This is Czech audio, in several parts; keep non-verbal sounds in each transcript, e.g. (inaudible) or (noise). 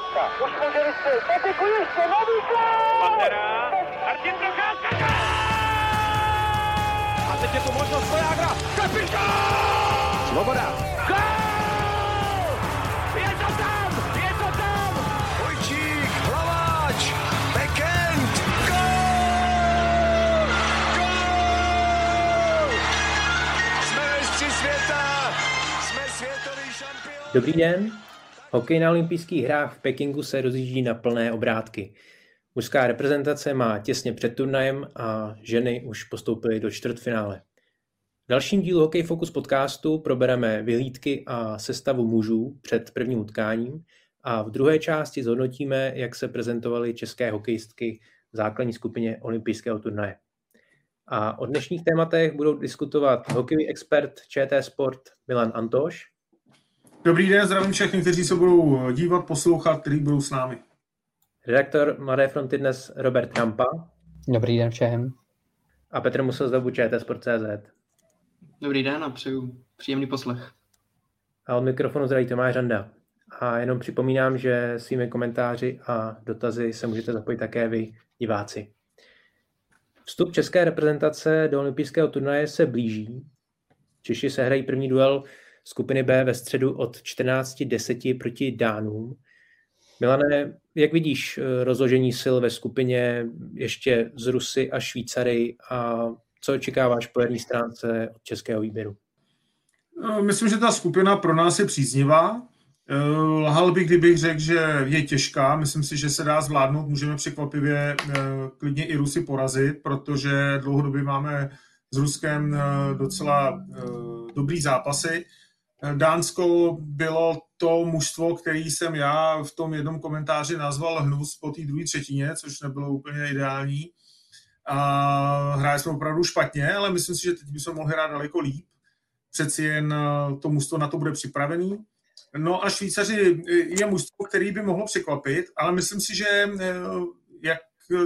Teďka, už může vystřelit, Patiku ještě, nový Pantera, Martin Procházka! A teď je tu možnost Vojágra, kapitán! Svoboda. Gol! Je to tam, je to tam! Vojčík, Hlaváč, Bekend, gol! Gol! Jsme mistři světa, jsme světový šampion. Dobrý den. Hokej na olympijských hrách v Pekingu se rozjíždí na plné obrátky. Mužská reprezentace má těsně před turnajem a ženy už postoupily do čtvrtfinále. V dalším dílu Hokej Focus podcastu probereme vyhlídky a sestavu mužů před prvním utkáním a v druhé části zhodnotíme, jak se prezentovaly české hokejistky v základní skupině olympijského turnaje. A o dnešních tématech budou diskutovat hokejový expert ČT Sport Milan Antoš, Dobrý den, zdravím všechny, kteří se budou dívat, poslouchat, kteří budou s námi. redaktor Mladé fronty dnes Robert Krampa Dobrý den všem. a Petr Musel z webu ČT Sport.cz. Dobrý den a přeju příjemný poslech. A od mikrofonu zdraví Tomáš Randa. A jenom připomínám, že svými komentáři a dotazy se můžete zapojit také vy, diváci. Vstup české reprezentace do olympijského turnaje se blíží. Češi se hrají první duel skupiny B ve středu od 14.10 proti Dánům. Milane, jak vidíš eh, rozložení sil ve skupině ještě z Rusy a Švýcary a co očekáváš po jedné stránce od českého výběru? No, Myslím, že ta skupina pro nás je příznivá. Eh, Lhal bych, kdybych řekl, že je těžká. Myslím si, že se dá zvládnout. Můžeme překvapivě eh, klidně i Rusy porazit, protože dlouhodobě máme s Ruskem docela dobrý zápasy. Dánsko bylo to mužstvo, který jsem já v tom jednom komentáři nazval hnus po té druhé třetině, což nebylo úplně ideální. A hráli jsme opravdu špatně, ale myslím si, že teď bychom mohli hrát daleko líp. Přeci jen eh, to mužstvo na to bude připravený. No a Švýcaři eh, je mužstvo, který by mohlo překvapit, ale myslím si, že eh, jak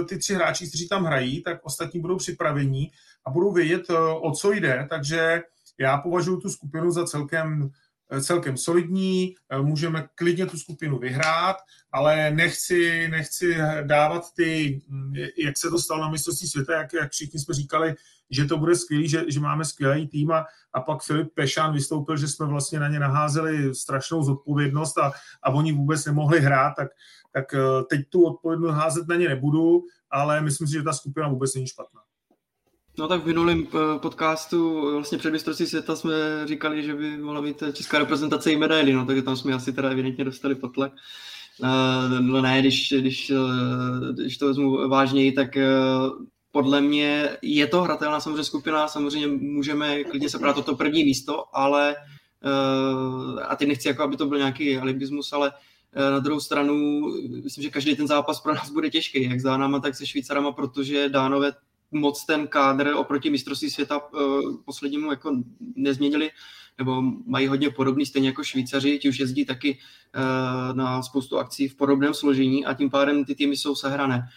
ty tři hráči, kteří tam hrají, tak ostatní budou připravení a budou vědět, o co jde, takže já považuji tu skupinu za celkem, eh, celkem solidní, eh, můžeme klidně tu skupinu vyhrát, ale nechci, nechci dávat ty, hm, jak se to stalo na mistrovství světa, jak, jak všichni jsme říkali, že to bude skvělý, že, že máme skvělý tým a, a pak Filip Pešán vystoupil, že jsme vlastně na ně naházeli strašnou zodpovědnost a, a oni vůbec nemohli hrát, tak, tak eh, teď tu odpovědnost házet na ně nebudu, ale myslím si, že ta skupina vůbec není špatná. No tak v minulém eh, podcastu vlastně před mistrovství světa jsme říkali, že by mohla být česká reprezentace i medaily, no takže tam jsme asi teda evidentně dostali potlak. Uh, no ne, když, když, když to vezmu vážněji, tak podle mě je to hratelná samozřejmě skupina, samozřejmě můžeme klidně se brát o to první místo, ale a teď nechci jako, aby to byl nějaký alibismus, ale na druhou stranu myslím, že každý ten zápas pro nás bude těžký, jak s Dánama, tak se Švýcarama, protože Dánové moc ten kádr oproti mistrovství světa uh, poslednímu jako nezměnili, nebo mají hodně podobný, stejně jako Švýcaři, ti už jezdí taky uh, na spoustu akcí v podobném složení a tím pádem ty týmy jsou sehrané.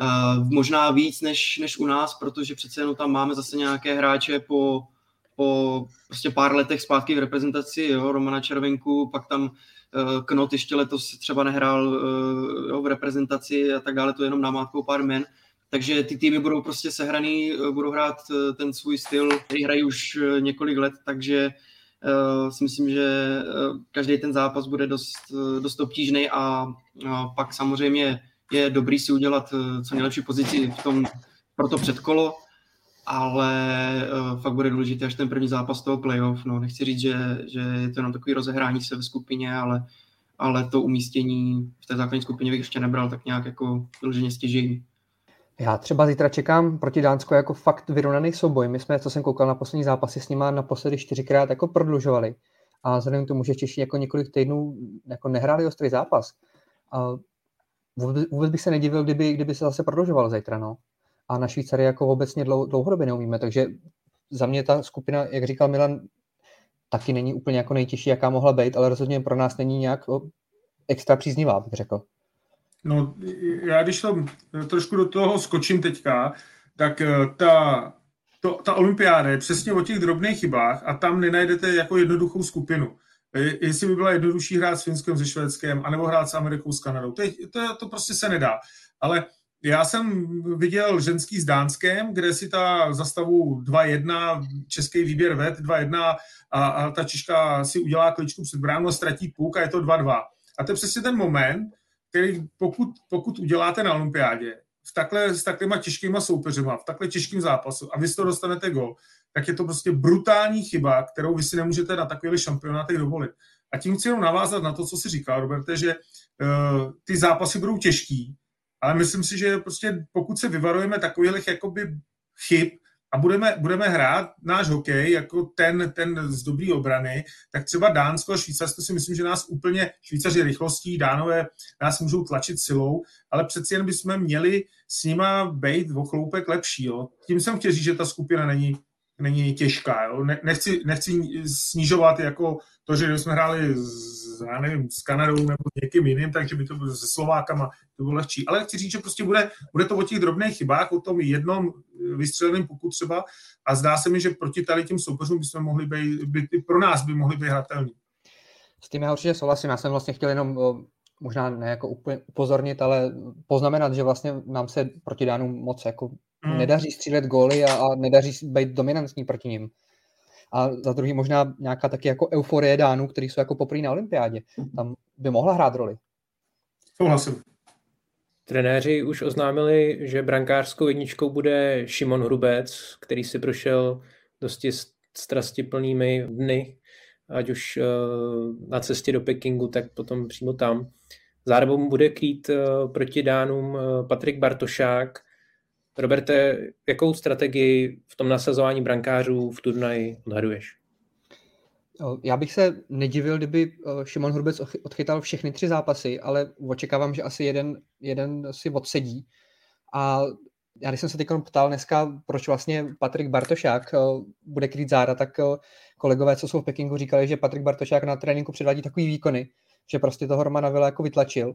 Uh, možná víc než, než u nás, protože přece jenom tam máme zase nějaké hráče po, po prostě pár letech zpátky v reprezentaci, jo, Romana Červenku, pak tam Knot ještě letos třeba nehrál jo, v reprezentaci a tak dále, to je jenom namátkou pár men. Takže ty týmy budou prostě sehraný, uh, budou hrát uh, ten svůj styl, který hrají už uh, několik let, takže si myslím, že každý ten zápas bude dost, dost obtížný a pak samozřejmě je dobrý si udělat co nejlepší pozici v tom, pro to předkolo, ale uh, fakt bude důležité až ten první zápas toho playoff. No, nechci říct, že, že je to jenom takový rozehrání se ve skupině, ale, ale to umístění v té základní skupině bych ještě nebral tak nějak jako vyloženě stěžení. Já třeba zítra čekám proti Dánsku jako fakt vyrovnaný souboj. My jsme, co jsem koukal na poslední zápasy s nima, naposledy čtyřikrát jako prodlužovali. A vzhledem k tomu, že Češi jako několik týdnů jako nehráli ostrý zápas, a vůbec, bych se nedivil, kdyby, kdyby se zase prodlužoval zítra. No. A na Švýcary jako obecně dlou, dlouhodobě neumíme, takže za mě ta skupina, jak říkal Milan, taky není úplně jako nejtěžší, jaká mohla být, ale rozhodně pro nás není nějak extra příznivá, bych řekl. No, já když to trošku do toho skočím teďka, tak eh, ta, to, ta olympiáda je přesně o těch drobných chybách a tam nenajdete jako jednoduchou skupinu. jestli by byla jednodušší hrát s Finskem, se Švédskem, anebo hrát s Amerikou, s Kanadou. To, je, to, to prostě se nedá. Ale já jsem viděl ženský s Dánskem, kde si ta zastavu 2-1, český výběr ved 2-1 a, a ta Češka si udělá kličku před bránu a ztratí půk a je to 2-2. A to je přesně ten moment, který pokud, pokud uděláte na olympiádě, v takhle, s takovýma těžkýma soupeřima, v takhle těžkým zápasu a vy z toho dostanete gol, tak je to prostě brutální chyba, kterou vy si nemůžete na takových šampionátech dovolit. A tím chci jenom navázat na to, co si říkal, Roberte, že uh, ty zápasy budou těžký, ale myslím si, že prostě pokud se vyvarujeme takových jakoby chyb, a budeme, budeme hrát náš hokej jako ten, ten z dobrý obrany, tak třeba Dánsko a Švýcarsko si myslím, že nás úplně, Švýcaři rychlostí, Dánové nás můžou tlačit silou, ale přeci jen bychom měli s nima být o chloupek lepší. Jo. Tím jsem chtěl říct, že ta skupina není, není těžká. Jo. Ne, nechci, nechci snižovat jako to, že jsme hráli s, já nevím, s Kanadou nebo s někým jiným, takže by to bylo se Slovákama, to bylo lehčí. Ale chci říct, že prostě bude, bude to o těch drobných chybách, o tom jednom vystřeleném puku třeba a zdá se mi, že proti tady těm soupeřům bychom mohli být, by, pro nás by mohli být hratelní. S tím já určitě souhlasím. Já jsem vlastně chtěl jenom možná ne jako upozornit, ale poznamenat, že vlastně nám se proti Dánům moc jako hmm. nedaří střílet góly a, a nedaří být dominantní proti ním. A za druhý možná nějaká taky jako euforie Dánů, který jsou jako poprý na olympiádě. Tam by mohla hrát roli. Souhlasím. Trenéři už oznámili, že brankářskou jedničkou bude Šimon Hrubec, který si prošel dosti strastiplnými dny, ať už eh, na cestě do Pekingu, tak potom přímo tam. Zároveň bude krýt eh, proti Dánům eh, Patrik Bartošák. Roberte, jakou strategii v tom nasazování brankářů v turnaji odhaduješ? Já bych se nedivil, kdyby Šimon Hrubec odchytal všechny tři zápasy, ale očekávám, že asi jeden, jeden si odsedí. A já když jsem se teď ptal dneska, proč vlastně Patrik Bartošák bude krýt záda, tak kolegové, co jsou v Pekingu, říkali, že Patrik Bartošák na tréninku předvádí takový výkony, že prostě toho Romana Vila jako vytlačil,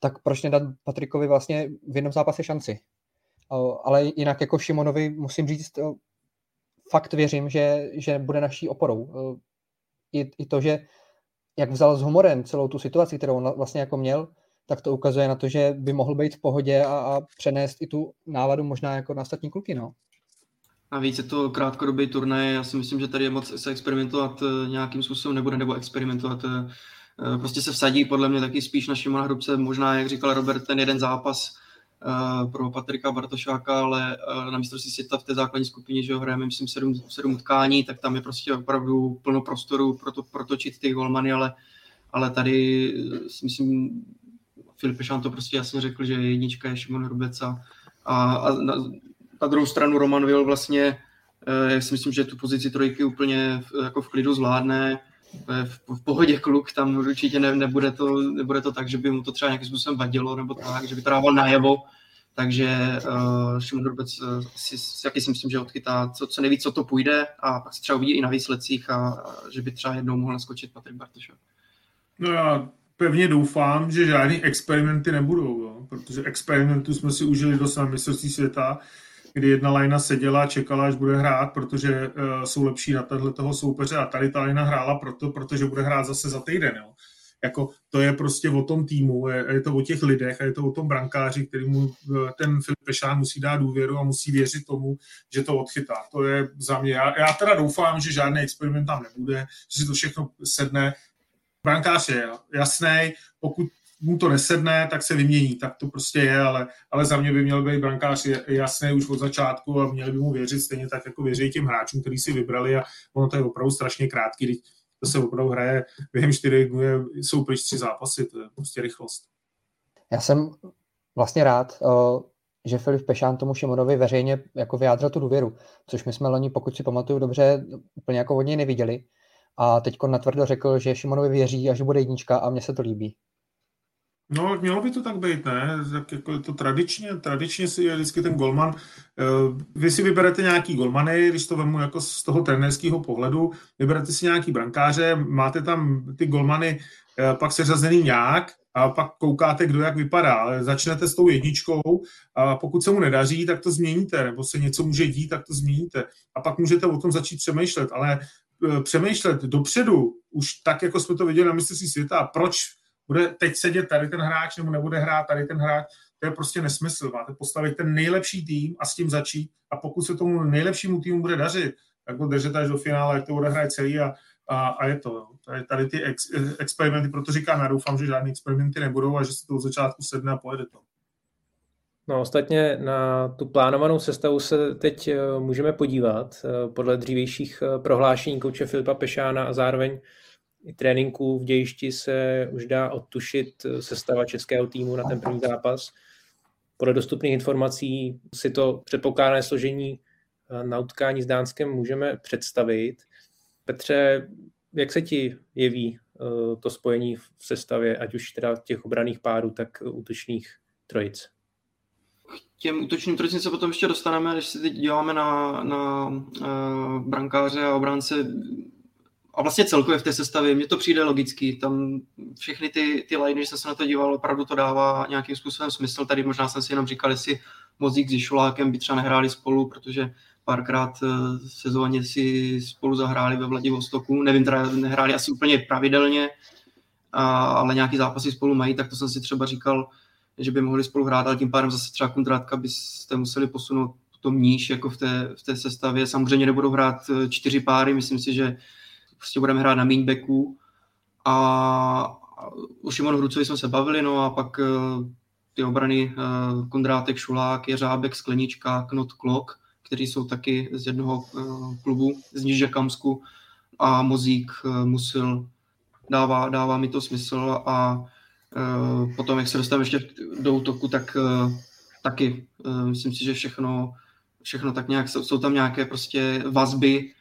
tak proč nedat Patrikovi vlastně v jednom zápase šanci? Ale jinak jako Šimonovi musím říct, fakt věřím, že, že bude naší oporou. I, I to, že jak vzal s humorem celou tu situaci, kterou on vlastně jako měl, tak to ukazuje na to, že by mohl být v pohodě a, a přenést i tu náladu možná jako na ostatní kluky. No. Navíc je to krátkodobý turnaj, já si myslím, že tady je moc se experimentovat eh, nějakým způsobem nebude, nebo experimentovat. Eh, eh, prostě se vsadí podle mě taky spíš na Šimona Hrubce, možná, jak říkal Robert, ten jeden zápas pro Patrika Bartošáka, ale na mistrovství světa v té základní skupině, že ho hrajeme, myslím, sedm, sedm utkání, tak tam je prostě opravdu plno prostoru pro to protočit ty golmany, ale, ale tady si myslím, Filip Pešán to prostě jasně řekl, že jednička je Šimon Hrubec a, a, a na druhou stranu Roman Vil vlastně, eh, já si myslím, že tu pozici trojky úplně jako v klidu zvládne, v, v pohodě kluk, tam určitě ne, nebude, to, nebude to tak, že by mu to třeba nějakým způsobem vadilo, nebo tak, že by to dával najevo, takže uh, Šimon Drobec uh, si, jaký si myslím, že odchytá co, co nejvíc, co to půjde a pak se třeba uvidí i na výsledcích a, a že by třeba jednou mohl naskočit Patrik Bartošov. No já pevně doufám, že žádný experimenty nebudou, jo? protože experimentů jsme si užili do na mistrovství světa, kdy jedna lajna seděla a čekala, až bude hrát, protože uh, jsou lepší na tenhle toho soupeře a tady ta lajna hrála proto, protože bude hrát zase za týden. Jo. Jako, to je prostě o tom týmu, je, je to o těch lidech a je to o tom brankáři, který mu eh, ten Filip Pešán musí dát důvěru a musí věřit tomu, že to odchytá. To je za mě. Já, já teda doufám, že žádný experiment tam nebude, že si to všechno sedne. Brankář je jasný, pokud mu to nesedne, tak se vymění, tak to prostě je, ale, ale za mě by měl být brankář jasný už od začátku a měli by mu věřit stejně tak, jako věří těm hráčům, který si vybrali a ono to je opravdu strašně krátký, to se opravdu hraje během čtyři dnů, jsou pryč tři zápasy, to je prostě rychlost. Já jsem vlastně rád, že Filip Pešán tomu Šimonovi veřejně jako vyjádřil tu důvěru, což my jsme loni, pokud si pamatuju dobře, úplně jako od něj neviděli. A teď natvrdo řekl, že Šimonovi věří a že bude jednička a mně se to líbí. No, mělo by to tak být, ne? Tak jako to tradičně, tradičně si je vždycky ten golman. Eh, vy si vyberete nějaký golmany, když to vemu jako z toho trenerského pohledu, vyberete si nějaký brankáře, máte tam ty golmany eh, pak seřazený nějak a pak koukáte, kdo jak vypadá. Začnete s tou jedničkou a pokud se mu nedaří, tak to změníte, nebo se něco může dít, tak to změníte. A pak můžete o tom začít přemýšlet, ale přemýšlet dopředu, už tak, jako jsme to viděli na mistrovství světa, proč bude teď sedět tady ten hráč nebo nebude hrát tady ten hráč, to je prostě nesmysl. Máte postavit ten nejlepší tým a s tím začít a pokud se tomu nejlepšímu týmu bude dařit, tak ho držet až do finále, jak to hrát celý a, a, a je to. Tady, tady ty ex, experimenty, proto říkám, já doufám, že žádné experimenty nebudou a že se to od začátku sedne a pojede to. No ostatně na tu plánovanou sestavu se teď eh, můžeme podívat eh, podle dřívějších eh, prohlášení kouče Filipa Pešána a zároveň i tréninků v dějišti se už dá odtušit sestava českého týmu na ten první zápas. Podle dostupných informací si to předpokládané složení na utkání s Dánskem můžeme představit. Petře, jak se ti jeví to spojení v sestavě, ať už teda těch obraných párů, tak útočných trojic? těm útočným trojicím se potom ještě dostaneme, když si teď děláme na, na brankáře a obránce a vlastně celkově v té sestavě, mně to přijde logický, tam všechny ty, ty liny, když jsem se na to díval, opravdu to dává nějakým způsobem smysl, tady možná jsem si jenom říkal, jestli Mozík s Šulákem by třeba nehráli spolu, protože párkrát eh, sezóně si spolu zahráli ve Vladivostoku, nevím, teda nehráli asi úplně pravidelně, a, ale nějaký zápasy spolu mají, tak to jsem si třeba říkal, že by mohli spolu hrát, ale tím pádem zase třeba kontrátka byste museli posunout potom níž jako v té, v té sestavě. Samozřejmě nebudou hrát eh, čtyři páry, myslím si, že prostě budeme hrát na mainbacku a o Šimonu Hrucovi jsme se bavili, no a pak eh, ty obrany eh, Kondrátek, Šulák, Jeřábek, Sklenička, Knot, Klok, kteří jsou taky z jednoho klubu z Níže Kamsku a Mozík Musil dává, dává mi to smysl a Eh, potom, jak se dostaneme ještě do útoku, tak eh, taky eh, myslím si, že všechno, všechno tak nějak, jsou tam nějaké prostě vazby,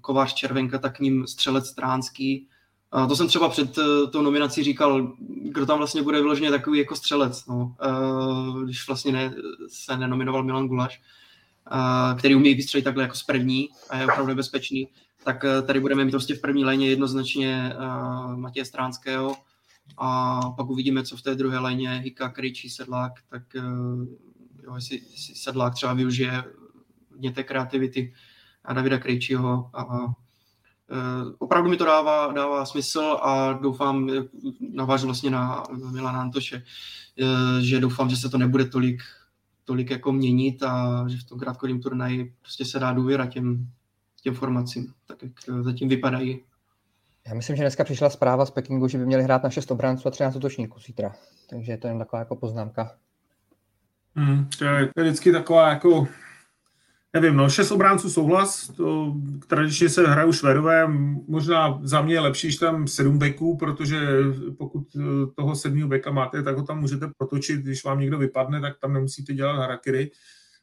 Kovář Červenka, tak k ním střelec Stránský. A to jsem třeba před tou nominací říkal, kdo tam vlastně bude vyloženě takový jako střelec, no, když vlastně ne, se nenominoval Milan Gulaš, který umí vystřelit takhle jako z první a je opravdu nebezpečný, tak tady budeme mít prostě v první léně jednoznačně Matěje Stránského, a pak uvidíme, co v té druhé léně Hika, Krejčí, Sedlák, tak eh, jo, jestli, jestli Sedlák třeba využije hodně té kreativity a Davida Krejčího a, a eh, opravdu mi to dává, dává smysl a doufám, navážu vlastně na Milana Antoše, eh, že doufám, že se to nebude tolik, tolik jako měnit a že v tom krátkodým turnaji prostě se dá důvěra těm, těm formacím, tak jak zatím vypadají. Já myslím, že dneska přišla zpráva z Pekingu, že by měli hrát na 6 obránců a 13 útočníků zítra. Takže to je jen taková jako poznámka. Hmm, to, je, to je vždycky taková jako nevím, no, šest obránců souhlas, to tradičně se hrajou švedové, možná za mě je lepší, že tam sedm beků, protože pokud eh, toho sedmého beka máte, tak ho tam můžete protočit, když vám někdo vypadne, tak tam nemusíte dělat harakiry,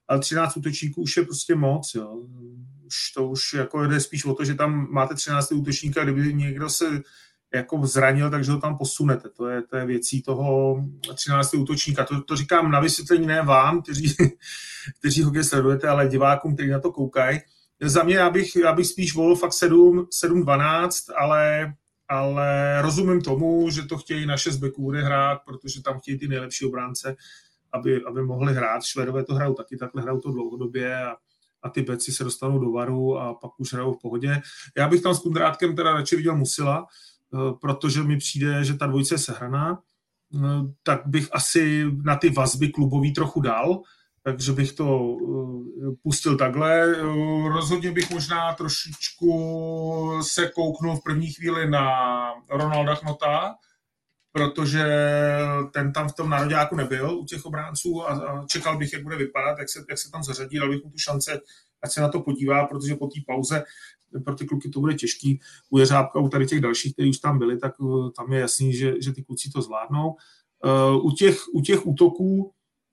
ale 13 útočníků už je prostě moc, jo už to už jako jde spíš o to, že tam máte 13. útočníka, kdyby někdo se jako zranil, takže ho tam posunete. To je, to je věcí toho 13. útočníka. To, to říkám na vysvětlení ne vám, kteří, (laughs) kteří ho sledujete, ale divákům, kteří na to koukají. Za mě já bych, já bych spíš volil fakt 7, 7-12, ale, ale rozumím tomu, že to chtějí na 6 beků hrát, protože tam chtějí ty nejlepší obránce, aby, aby mohli hrát. Švedové to hrajou taky, takhle hrajou to dlouhodobě a, a ty beci se dostanou do varu a pak už hrajou v pohodě. Já bych tam s Kundrátkem teda radši viděl Musila, protože mi přijde, že ta dvojice je sehraná, eh, tak bych asi na ty vazby klubový trochu dal, takže bych to eh, pustil takhle. Rozhodně bych možná trošičku se kouknul v první chvíli na Ronalda Chnota, protože ten tam v tom nároďáku nebyl u těch obránců a, a čekal bych, jak bude vypadat, jak se, jak se tam zařadí, dal bych mu tu šance, ať se na to podívá, protože po té pauze pro ty kluky to bude těžký. U Jeřábka, u tady těch dalších, kteří už tam byli, tak uh, tam je jasný, že, že ty kluci to zvládnou. Uh, u, těch, u těch útoků,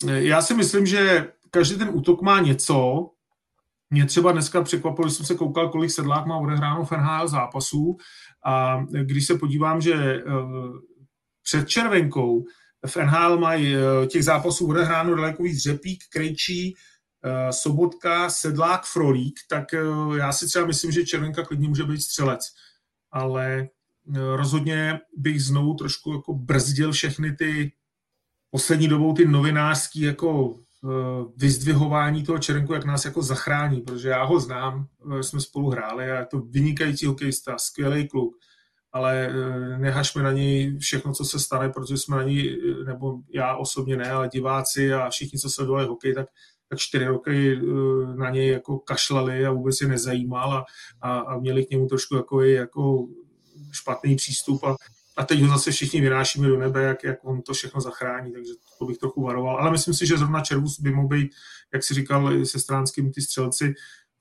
eh, já si myslím, že každý ten útok má něco, mě třeba dneska překvapilo, když jsem se koukal, kolik sedlák má odehráno v NHL zápasů a když se podívám, že před červenkou v NHL mají eh, těch zápasů odehráno daleko víc Řepík, Krejčí, eh, Sobotka, Sedlák, Frolík, tak eh, já si třeba myslím, že Červenka klidně může být střelec. Ale rozhodně bych znovu trošku jako brzdil všechny ty poslední dobou ty novinářský jako vyzdvihování toho Čerenku, jak nás jako zachrání, protože já ho znám, jsme spolu hráli a je to vynikající hokejista, skvělý kluk, ale nehašme na něj všechno, co se stane, protože jsme na něj, nebo já osobně ne, ale diváci a všichni, co sledovali hokej, tak čtyři roky eh, na něj jako kašlali a vůbec je nezajímal a, a, a měli k němu trošku jako, jako špatný přístup a, a teď ho zase všichni vynášíme do nebe, jak, jak on to všechno zachrání, takže to bych trochu varoval. Ale myslím si, že zrovna Červus by mohl být, jak si říkal, se stránskými ty střelci,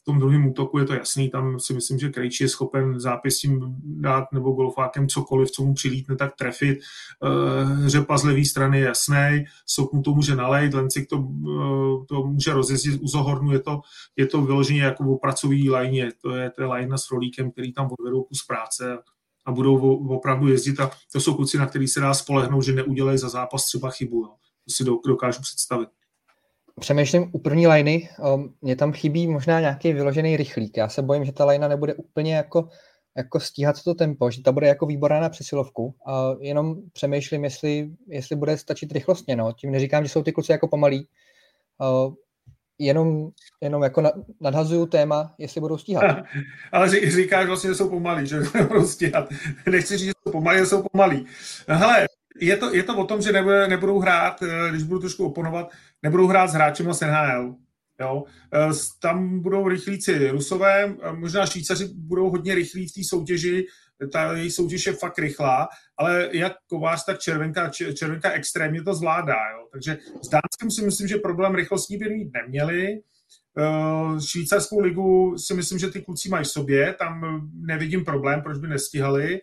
tom druhém útoku je to jasný, tam si myslím, že Krejčí je schopen zápěstím dát nebo golfákem cokoliv, co mu přilítne, tak trefit. Uh, řepa z levé strany je jasný, Soknu to může nalejt, Lencik to, uh, to může rozjezdit u Zohornu, je to, je to vyloženě jako v pracový lajně, to je, je lajna s rolíkem, který tam odvedou kus práce a budou opravdu jezdit a to jsou kluci, na který se dá spolehnout, že neudělají za zápas třeba chybu. Jo. To si dokážu představit přemýšlím u první liny, um, mě tam chybí možná nějaký vyložený rychlík. Já se bojím, že ta lina nebude úplně jako, jako stíhat to tempo, že ta bude jako výborná na přesilovku. A jenom přemýšlím, jestli, jestli bude stačit rychlostně. No. Tím neříkám, že jsou ty kluci jako pomalí. Uh, jenom, jenom jako nadhazuju téma, jestli budou stíhat. (laughs) Ale říkáš vlastně, že jsou pomalí, že (laughs) budou stíhat. Nechci říct, že jsou pomalí, že jsou pomalí. Hele, je to, je to o tom, že nebude, nebudou hrát, eh, když budu trošku oponovat, nebudou hrát s hráčem z NHL. Jo? Eh, tam budou rychlíci Rusové, možná Švýcaři budou hodně rychlí v té soutěži, ta její soutěž je fakt rychlá, ale jak Kovář, tak Červenka, Červenka extrémně to zvládá. Jo? Takže s Dánskem si myslím, že problém rychlostní by mít neměli. Eh, švýcarskou ligu si myslím, že ty kluci mají v sobě, tam nevidím problém, proč by nestihali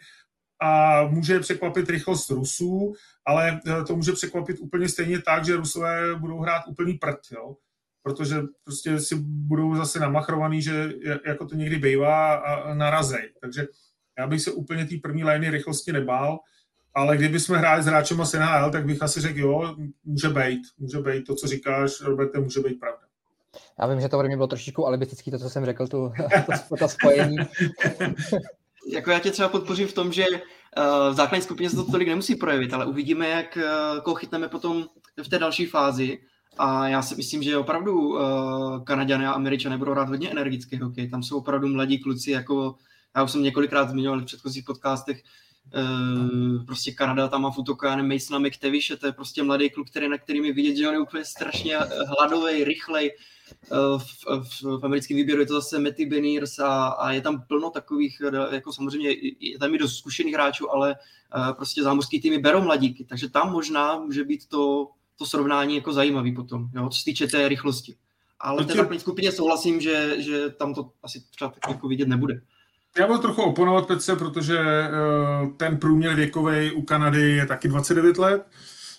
a může překvapit rychlost Rusů, ale eh, to může překvapit úplně stejně tak, že Rusové budou hrát úplný prd, jo? protože prostě si budou zase namachrovaný, že jako to někdy bývá a narazej. Takže já bych se úplně té první liney rychlosti nebál, ale kdyby jsme hráli s hráčem z NHL, tak bych asi řekl, jo, může být, může být to, co říkáš, Roberte, může být pravda. Já vím, že to ode mě bylo trošičku alibistický, to, co jsem řekl, tu, (laughs) to, to spojení. (laughs) jako já tě třeba podpořím v tom, že uh, v základní skupině se to tolik nemusí projevit, ale uvidíme, jak uh, koho chytneme potom v té další fázi. A já si myslím, že opravdu uh, Kanaďané a Američané budou hrát hodně energický hokej. Tam jsou opravdu mladí kluci, jako já už jsem několikrát zmiňoval v předchozích podcastech, prostě Kanada tam má v já nevím, to je prostě mladý kluk, který, na kterým je vidět, že on je úplně strašně hladový, rychlej, Eh, v, v, v americkém výběru je to zase Matty Beniers a, a je tam plno takových, eh, jako samozřejmě je tam i dost zkušených hráčů, ale uh, prostě zámořský týmy berou mladíky, takže tam možná může být to, to srovnání jako zajímavý potom, jo, co se týče té rychlosti. Ale v té základní skupině souhlasím, že, že tam to asi třeba tak jako vidět nebude. Já budu trochu oponovat Petře, protože ten průměr věkový u Kanady je taky 29 let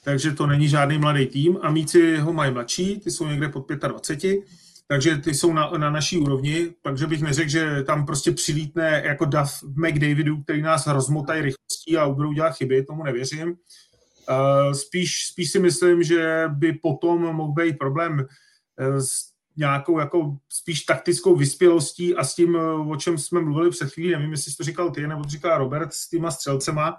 takže to není žádný mladý tým. A míci ho mají mladší, ty jsou někde pod 25, takže ty jsou na, na naší úrovni, takže bych neřekl, že tam prostě přilítne jako Duff McDavidu, který nás rozmotají rychlostí a budou dělat chyby, tomu nevěřím. Uh, spíš, spíš si myslím, že by potom mohl být problém uh, s nějakou jako spíš taktickou vyspělostí a s tím, o čem jsme mluvili před chvílí, nevím, jestli jsi to říkal ty, nebo to říkal Robert, s těma střelcema,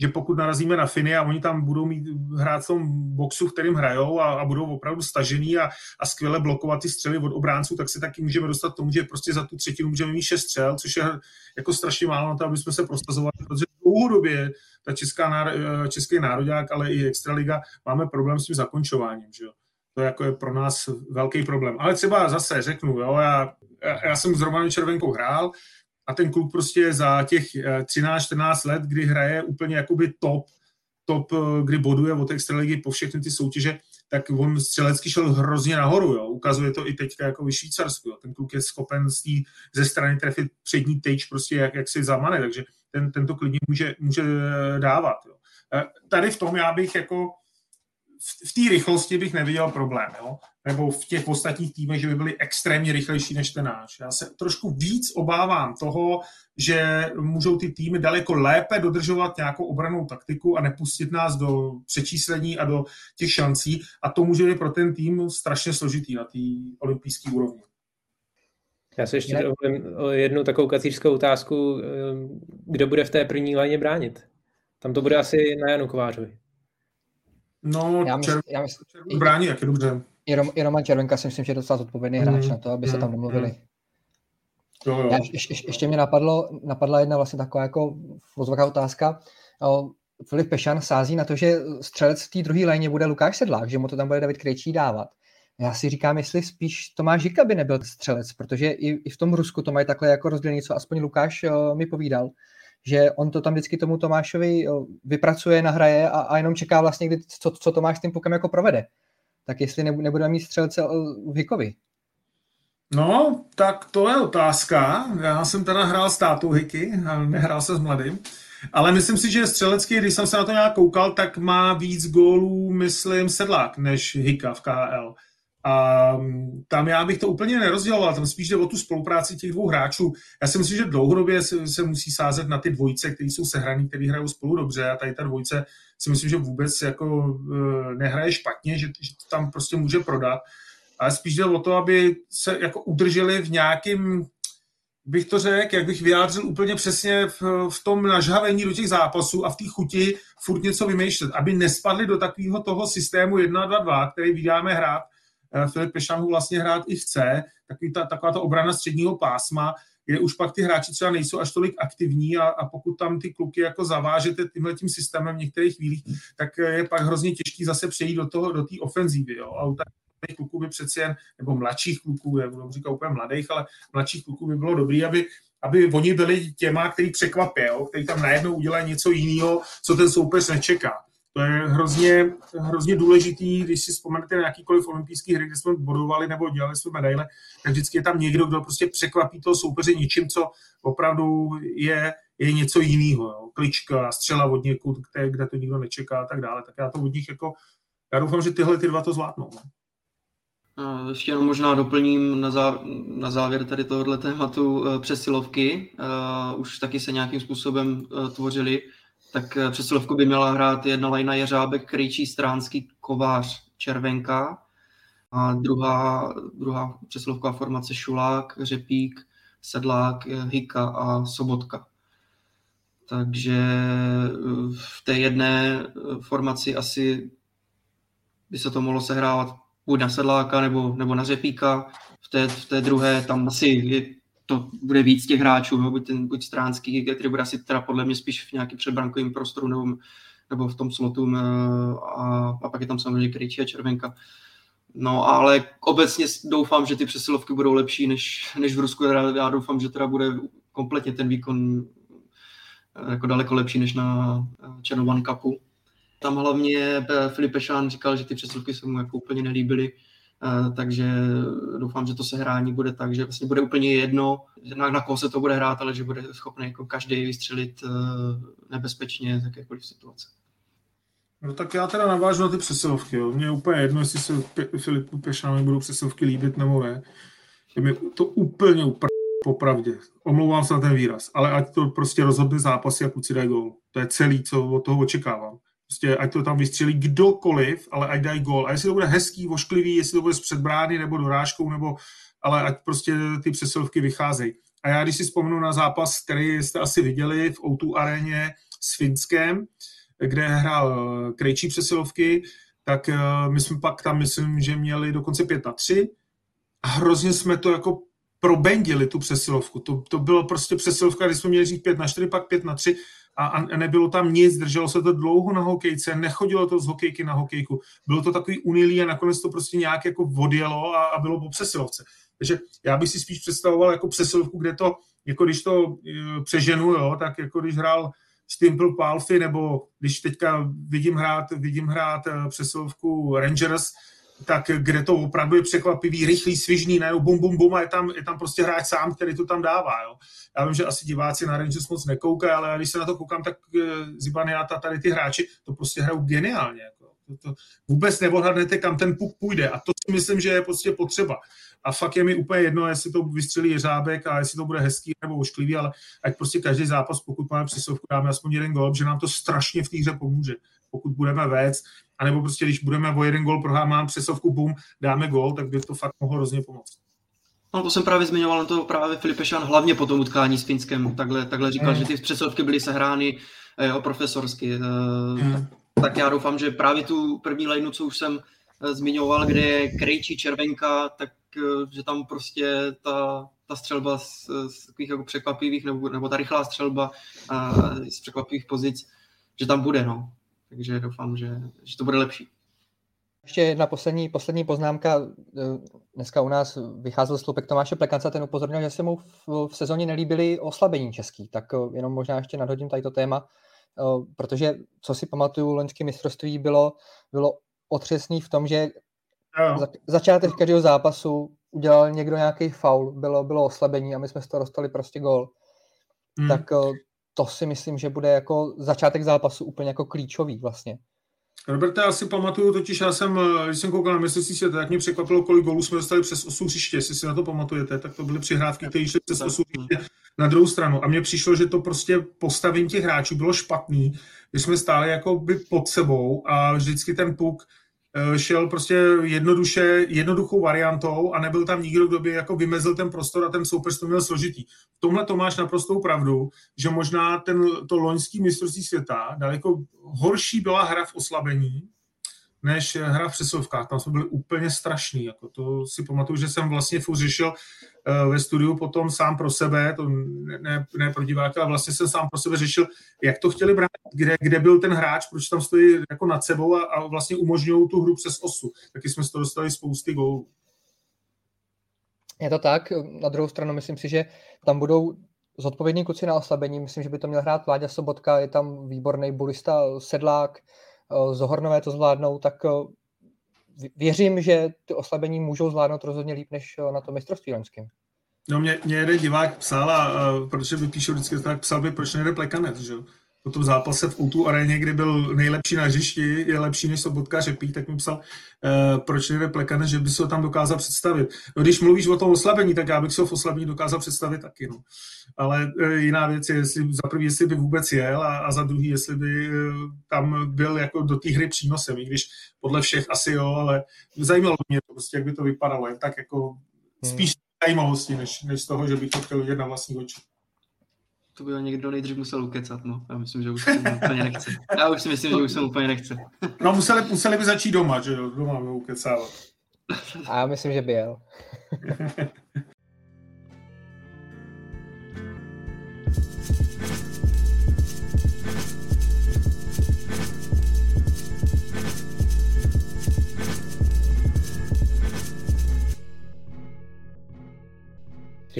že pokud narazíme na Finy a oni tam budou mít hrát v tom boxu, v kterým hrajou a, a budou opravdu stažený a, a skvěle blokovat ty střely od obránců, tak se taky můžeme dostat k tomu, že prostě za tu třetinu můžeme mít šest střel, což je jako strašně málo na to, aby jsme se prostazovali, protože dlouhodobě ta česká, český národák, ale i Extraliga máme problém s tím zakončováním. Že jo? To jako je pro nás velký problém. Ale třeba zase řeknu, jo, já, já jsem s Romanem Červenkou hrál, a ten kluk prostě za těch 13-14 eh, let, kdy hraje úplně jakoby top, top, eh, kdy boduje od extraligy po všechny ty soutěže, tak on střelecky šel hrozně nahoru, jo. Ukazuje to i teďka jako ve Švýcarsku, jo. Ten kluk je schopen z tý, ze strany trefit přední tyč prostě jak, jak si zamane, takže ten, tento klidně může, může dávat, jo. Eh, tady v tom já bych jako v té rychlosti bych neviděl problém, jo? nebo v těch ostatních týmech, že by byli extrémně rychlejší než ten náš. Já se trošku víc obávám toho, že můžou ty týmy daleko lépe dodržovat nějakou obranou taktiku a nepustit nás do přečíslení a do těch šancí a to může být pro ten tým strašně složitý na té olympijské úrovni. Já se ještě dovolím jednu takovou kacířskou otázku. Kdo bude v té první léně bránit? Tam to bude asi na Janu Kovářovi. No, já mysl, červ, já mysl, brání, jak je dobře. I, Rom, I Roman Červenka si myslím, že je docela zodpovědný mm. hráč na to, aby mm. se tam domluvili. Mm. Jo, jo. Já, ještě, ještě mě napadlo, napadla jedna vlastně taková jako vozová otázka. Filip Pešan sází na to, že střelec v té druhé léně bude Lukáš Sedlák, že mu to tam bude David Krejčí dávat. Já si říkám, jestli spíš Tomáš Žika by nebyl střelec, protože i, i v tom Rusku to mají takhle jako rozdělený, co aspoň Lukáš uh, mi povídal, že on to tam vždycky tomu Tomášovi uh, vypracuje, nahraje a, a jenom čeká vlastně, kdy, co, co Tomáš s tím pukem jako provede. Tak jestli nebudeme mít střelce uh, v Hikovi. No, tak to je otázka. Já jsem teda hrál s tátou Hiky, nehrál se s mladým. Ale myslím si, že střelecký, když jsem se na to nějak koukal, tak má víc gólů, myslím, Sedlák, než Hika v KL. A mm, tam já bych to úplně nerozděloval, tam spíš jde o tu spolupráci těch dvou hráčů. Já si myslím, že dlouhodobě se, se musí sázet na ty dvojce, které jsou sehraný, které hrajou spolu dobře a tady ta dvojce si myslím, že vůbec jako e, nehraje špatně, že, že to tam prostě může prodat. Ale spíš jde o to, aby se jako udrželi v nějakým bych to řekl, jak bych vyjádřil úplně přesně v, v tom nažhavení do těch zápasů a v té chuti furt něco vymýšlet, aby nespadli do takového toho systému 1-2-2, který vydáme hrát. Eh, Filip Pešan vlastně hrát i chce, takový ta, taková ta obrana středního pásma, kde už pak ty hráči třeba nejsou až tolik aktivní a, a pokud tam ty kluky jako zavážete tímhle tím systémem v některých chvílích, tak je pak hrozně těžký zase přejít do toho, do té ofenzívy. Jo. A u těch kluků by přeci jen, nebo mladších kluků, já budu říkat úplně mladých, ale mladších kluků by bylo dobré, aby, aby oni byli těma, který překvapí, jo, který tam najednou udělají něco jiného, co ten soupeř nečeká. To je hrozně, hrozně důležitý, když si vzpomenete na jakýkoliv olympijský hry, kde jsme bodovali nebo dělali jsme medaile, tak vždycky je tam někdo, kdo prostě překvapí toho soupeře něčím, co opravdu je, je něco jiného. Klička, střela od někud, kde, kde to nikdo nečeká a tak dále. Tak já to od nich jako, já doufám, že tyhle ty dva to zvládnou. No. Ještě jenom možná doplním na, zá, na závěr tady tohohle tématu eh, přesilovky. Uh, už taky se nějakým způsobem uh, tvořily. Tak přesilovku by měla hrát jedna lajna Jeřábek, Krejčí, Stránský, Kovář, Červenka. A druhá, druhá přesilovková formace Šulák, Řepík, Sedlák, Hika a Sobotka. Takže v té jedné formaci asi by se to mohlo sehrávat buď na Sedláka nebo, nebo na Řepíka. V té, v té druhé tam asi to bude víc těch hráčů, no, buď, ten, buď Stránský, který bude asi teda podle mě spíš v nějakém předbrankovém prostoru nebo, nebo v tom slotu eh, a, a pak je tam samozřejmě Kryčí a Červenka. No ale obecně doufám, že ty přesilovky budou lepší než, než v Rusku. Já doufám, že teda bude kompletně ten výkon eh, jako daleko lepší než na eh, Černovan Cupu. Tam hlavně Filip Pešán říkal, že ty přesilovky se mu jako úplně nelíbily, takže doufám, že to sehrání bude tak, že vlastně bude úplně jedno, na, na koho se to bude hrát, ale že bude schopný jako každý vystřelit eh, nebezpečně z jakékoliv situace. No tak já teda navážu na ty přesilovky. Jo. Mně je úplně jedno, jestli se Filipu Pešánovi budou přesilovky líbit nebo ne. Je mi to úplně úplně popravdě. Omlouvám se na ten výraz, ale ať to prostě rozhodne zápasy a kluci dají gol. To je celý, co od toho očekávám. Prostě ať to tam vystřelí kdokoliv, ale ať dají gol. A jestli to bude hezký, vošklivý, jestli to bude z předbrány nebo dorážkou, nebo, ale ať prostě ty přesilovky vycházejí. A já když si vzpomenu na zápas, který jste asi viděli v O2 aréně s Finskem, kde hrál eh, Krejčí přesilovky, tak eh, my jsme pak tam, myslím, že měli dokonce 5 na 3 a hrozně jsme to jako probendili tu přesilovku. To, to bylo prostě přesilovka, kdy jsme měli říct 5 na 4, pak 5 na 3 a, a nebylo tam nic, drželo se to dlouho na hokejce, nechodilo to z hokejky na hokejku. Bylo to takový unilý a nakonec to prostě nějak jako odjelo a, a bylo po přesilovce. Takže já bych si spíš představoval jako přesilovku, kde to, jako když to e, přeženu, jo, tak jako když hrál Stimple Palfy, nebo když teďka vidím hrát, vidím hrát e, přesilovku Rangers, tak kde to opravdu je překvapivý, rychlý, svižný, ne, bum, bum, bum a je tam, je tam prostě hráč sám, který to tam dává. Jo. Já vím, že asi diváci na Rangers moc nekoukají, ale když se na to koukám, tak uh, Zibaniata, tady ty hráči, to prostě hrajou geniálně. Jako. To, to vůbec neodhadnete, kam ten puk půjde a to si myslím, že je prostě potřeba. A fakt je mi úplně jedno, jestli to vystřelí Jeřábek a jestli to bude hezký nebo ošklivý, ale ať prostě každý zápas, pokud máme přesovku, dáme aspoň jeden gol, že nám to strašně v té hře pomůže. Pokud budeme vést, anebo prostě když budeme o jeden gol prohrát, mám přesovku, bum, dáme gol, tak by to fakt mohlo hrozně pomoct. No to jsem právě zmiňoval, na to právě Filip Šan hlavně po tom utkání s Finskem, takhle, takhle říkal, mm. že ty přesovky byly sehrány eh, profesorsky. Eh, mm. tak, tak já doufám, že právě tu první lejnu, co už jsem zmiňoval, kde je Krejčí červenka, tak že tam prostě ta, ta střelba z, z takových jako překvapivých, nebo, nebo ta rychlá střelba a, z překvapivých pozic, že tam bude, no. Takže doufám, že, že to bude lepší. Ještě jedna poslední, poslední poznámka. Dneska u nás vycházel slupek Tomáše Plekanca, ten upozornil, že se mu v, v sezóně nelíbily oslabení český. Tak jenom možná ještě nadhodím tady to téma, protože co si pamatuju, loňské mistrovství bylo, bylo otřesný v tom, že za, začátek každého zápasu udělal někdo nějaký faul, bylo, bylo oslabení a my jsme z toho dostali prostě gol. Hmm. Tak to si myslím, že bude jako začátek zápasu úplně jako klíčový vlastně. Roberte, já si pamatuju, totiž já jsem, když jsem koukal na mistrovství světa, tak mě překvapilo, kolik gólů jsme dostali přes 8 hřiště, jestli si na to pamatujete, tak to byly přihrávky, které šly přes 8 hřiště na druhou stranu. A mně přišlo, že to prostě postavení těch hráčů bylo špatný, že jsme stáli jako by pod sebou a vždycky ten puk Eh, šel prostě jednoduše, jednoduchou variantou a nebyl tam nikdo, kdo by jako vymezil ten prostor a ten soupeř to měl složitý. V tomhle to máš naprostou pravdu, že možná ten, to loňský mistrovství světa daleko horší byla hra v oslabení, než hra v přesovkách. Tam jsme byli úplně strašní. Jako to si pamatuju, že jsem vlastně furt Eh, ve studiu potom sám pro sebe, to ne, ne pro diváky, ale vlastně jsem sám pro sebe řešil, jak to chtěli brát, kde, kde byl ten hráč, proč tam stojí jako nad sebou a, a vlastně umožňují tu hru přes osu. Taky jsme z toho dostali spousty gólů. Je to tak. Na druhou stranu myslím si, že tam budou zodpovědní kluci na oslabení. Myslím, že by to měl hrát Vláďa Sobotka, je tam výborný bulista Sedlák, Zohornové to zvládnou, tak eh, věřím, že ty oslabení můžou zvládnout rozhodně líp než eh, na to mistrovství loňském. No mě, mě jeden divák psal, a, protože by píšou vždycky tak, psal by, proč nejde plekanec, že jo? Po tom zápase v Outu aréně, kdy byl nejlepší na hřišti, je lepší než Sobotka Řepík, tak mi psal, uh, proč nejde Plekane, že by se ho tam dokázal představit. No, když mluvíš o tom oslabení, tak já bych se ho v oslabení dokázal představit taky. No. Ale uh, jiná věc je, jestli, za prvý, jestli by vůbec jel a, a za druhý, jestli by uh, tam byl jako do té hry přínosem, i když podle všech asi jo, ale zajímalo mě to prostě, jak by to vypadalo, jen tak jako hmm. spíš zajímavosti, než, než z toho, že bych to chtěl vidět na vlastní oči to by někdo nejdřív musel ukecat, no. Já myslím, že už jsem úplně nechce. Já už si myslím, že už jsem úplně nechce. no museli, museli by začít doma, že jo, doma by ukecávat. A já myslím, že by (laughs)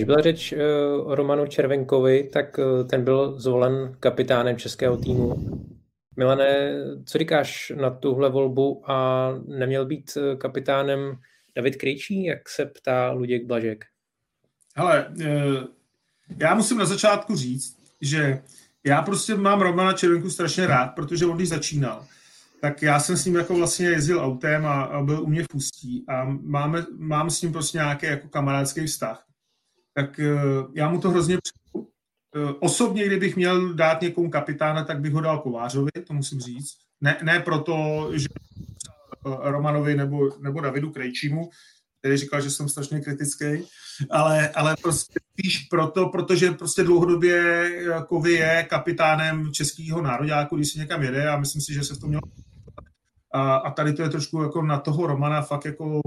Když byla řeč eh, o Romanu Červenkovi, tak eh, ten byl zvolen kapitánem českého týmu. Milane, co říkáš na tuhle volbu a neměl být eh, kapitánem David Krejčí, jak se ptá Luděk Blažek? Hele, já musím na začátku říct, že já prostě mám Romana Červenku strašně rád, protože on když začínal, tak já jsem s ním jako vlastně jezdil autem a, a byl u mě v Ústí a máme, mám s ním prostě nějaký jako kamarádský vztah tak eh, já mu to hrozně přeju. Eh, osobně, kdybych měl dát někomu kapitána, tak bych ho dal Kovářovi, to musím říct. Ne, ne proto, že eh, Romanovi nebo, nebo Davidu Krejčímu, který říkal, že jsem strašně kritický, ale, ale prostě spíš proto, protože prostě dlouhodobě Kovy je kapitánem českého nároďáku, když si někam jede a myslím si, že se v tom mělo a, a tady to je trošku jako na toho Romana fakt jako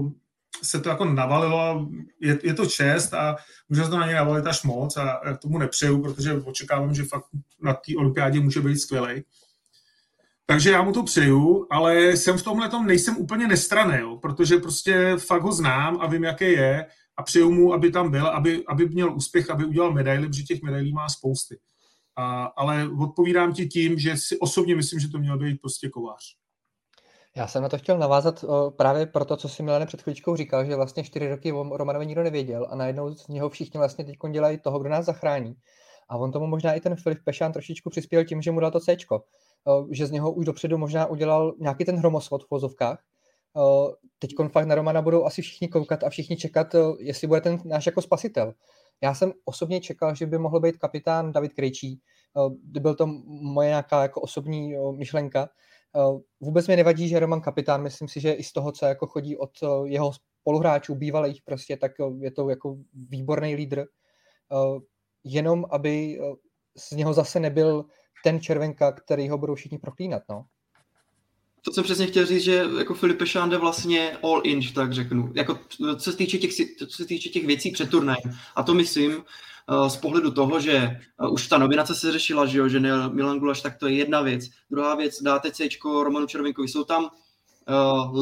se to jako navalilo, je, je to čest a může se to na něj navalit až moc a tomu nepřeju, protože očekávám, že fakt na té olympiádě může být skvělý. Takže já mu to přeju, ale jsem v tomhle tom nejsem úplně nestraný, jo, protože prostě fakt ho znám a vím, jaké je a přeju mu, aby tam byl, aby, aby měl úspěch, aby udělal medaily, protože těch medailí má spousty. A, ale odpovídám ti tím, že si osobně myslím, že to měl být prostě kovář. Já jsem na to chtěl navázat o, právě proto, co si Milane před chvíličkou říkal, že vlastně čtyři roky o Romanovi nikdo nevěděl a najednou z něho všichni vlastně teď dělají toho, kdo nás zachrání. A on tomu možná i ten Filip Pešán trošičku přispěl tím, že mu dal to C, že z něho už dopředu možná udělal nějaký ten hromosvod v vozovkách. Teď fakt na Romana budou asi všichni koukat a všichni čekat, jestli bude ten náš jako spasitel. Já jsem osobně čekal, že by mohl být kapitán David Krejčí. Byl to moje nějaká jako osobní myšlenka, Eh, vůbec mi nevadí, že Roman kapitán, myslím si, že i z toho, co jako chodí od eh, jeho spoluhráčů, bývalých prostě, tak eh, je to jako výborný lídr. Jenom aby z něho zase nebyl ten červenka, který ho budou všichni proklínat, no. To jsem přesně chtěl říct, že jako Filip Pešán jde vlastně all in, tak řeknu. Jako, co, se týče těch, co se týče těch věcí před turnajem. A to myslím uh, z pohledu toho, že uh, už ta nominace se řešila, že, jo, že Milan Gulaš, tak to je jedna věc. Druhá věc, dáte C Romanu Červenkovi. Jsou tam uh,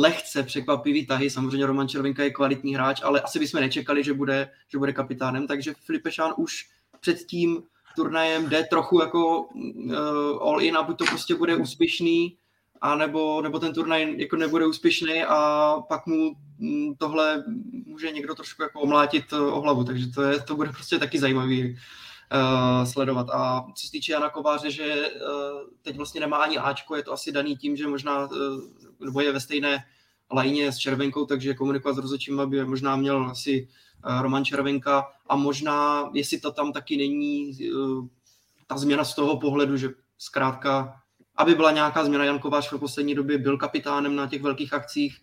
lehce překvapivý tahy. Samozřejmě Roman Červenka je kvalitní hráč, ale asi bychom nečekali, že bude, že bude kapitánem, takže Filip Pešán už před tím turnajem jde trochu jako uh, all in a buď to prostě bude úspěšný, a nebo, nebo ten turnaj jako nebude úspěšný a pak mu mm, tohle může někdo trošku jako omlátit eh, o hlavu, takže to, je, to bude prostě taky zajímavý uh, sledovat. A co se týče Jana Kováře, že uh, teď vlastně nemá ani Ačko, je to asi daný tím, že možná, uh, nebo je ve stejné lajně s Červenkou, takže komunikovat s rozhodčím, aby možná měl asi uh, Roman Červenka a možná, jestli to tam taky není uh, ta změna z toho pohledu, že zkrátka aby byla nějaká změna. Jan Kovář v poslední době byl kapitánem na těch velkých akcích,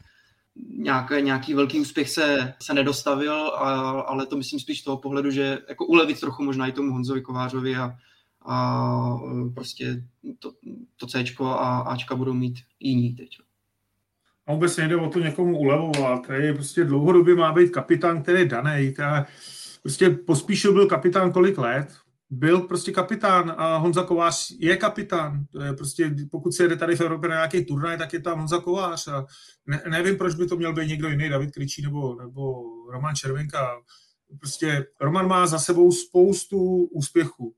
nějaké, nějaký velký úspěch se, se nedostavil, a, ale to myslím spíš z toho pohledu, že jako ulevit trochu možná i tomu Honzovi Kovářovi a, a prostě to, to C a Ačka budou mít jiní teď. A vůbec nejde o to někomu ulevovat. Tady prostě dlouhodobě má být kapitán, který je daný. Prostě pospíšil byl kapitán kolik let, byl prostě kapitán a Honza Kovář je kapitán. To je prostě, pokud se jede tady v Evropě na nějaký turnaj, tak je tam Honza Kovář. A ne, nevím, proč by to měl být někdo jiný, David Kričí nebo, nebo Roman Červenka. Prostě Roman má za sebou spoustu úspěchů.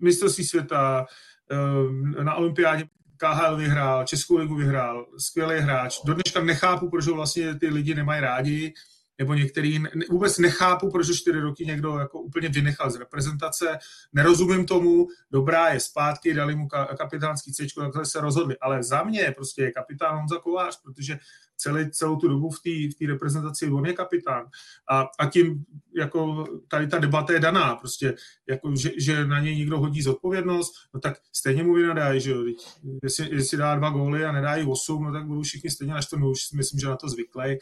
Mistrovství světa, eh, na olympiádě KHL vyhrál, Českou ligu vyhrál, skvělý hráč. Do dneška nechápu, proč vlastně ty lidi nemají rádi nebo některý vůbec nechápu, proč čtyři roky někdo jako úplně vynechal z reprezentace, nerozumím tomu, dobrá je zpátky, dali mu kapitánský C, takhle se rozhodli, ale za mě prostě je kapitán Honza Kovář, protože celý, celou tu dobu v té reprezentaci on je kapitán. A, a tím jako tady ta debata je daná, prostě jako, že, že na něj někdo hodí zodpovědnost, no tak stejně mu vynadájí, že jestli, jestli dá dva góly a nedá jí osm, no tak budou všichni stejně to, no už myslím, že na to zvyklej,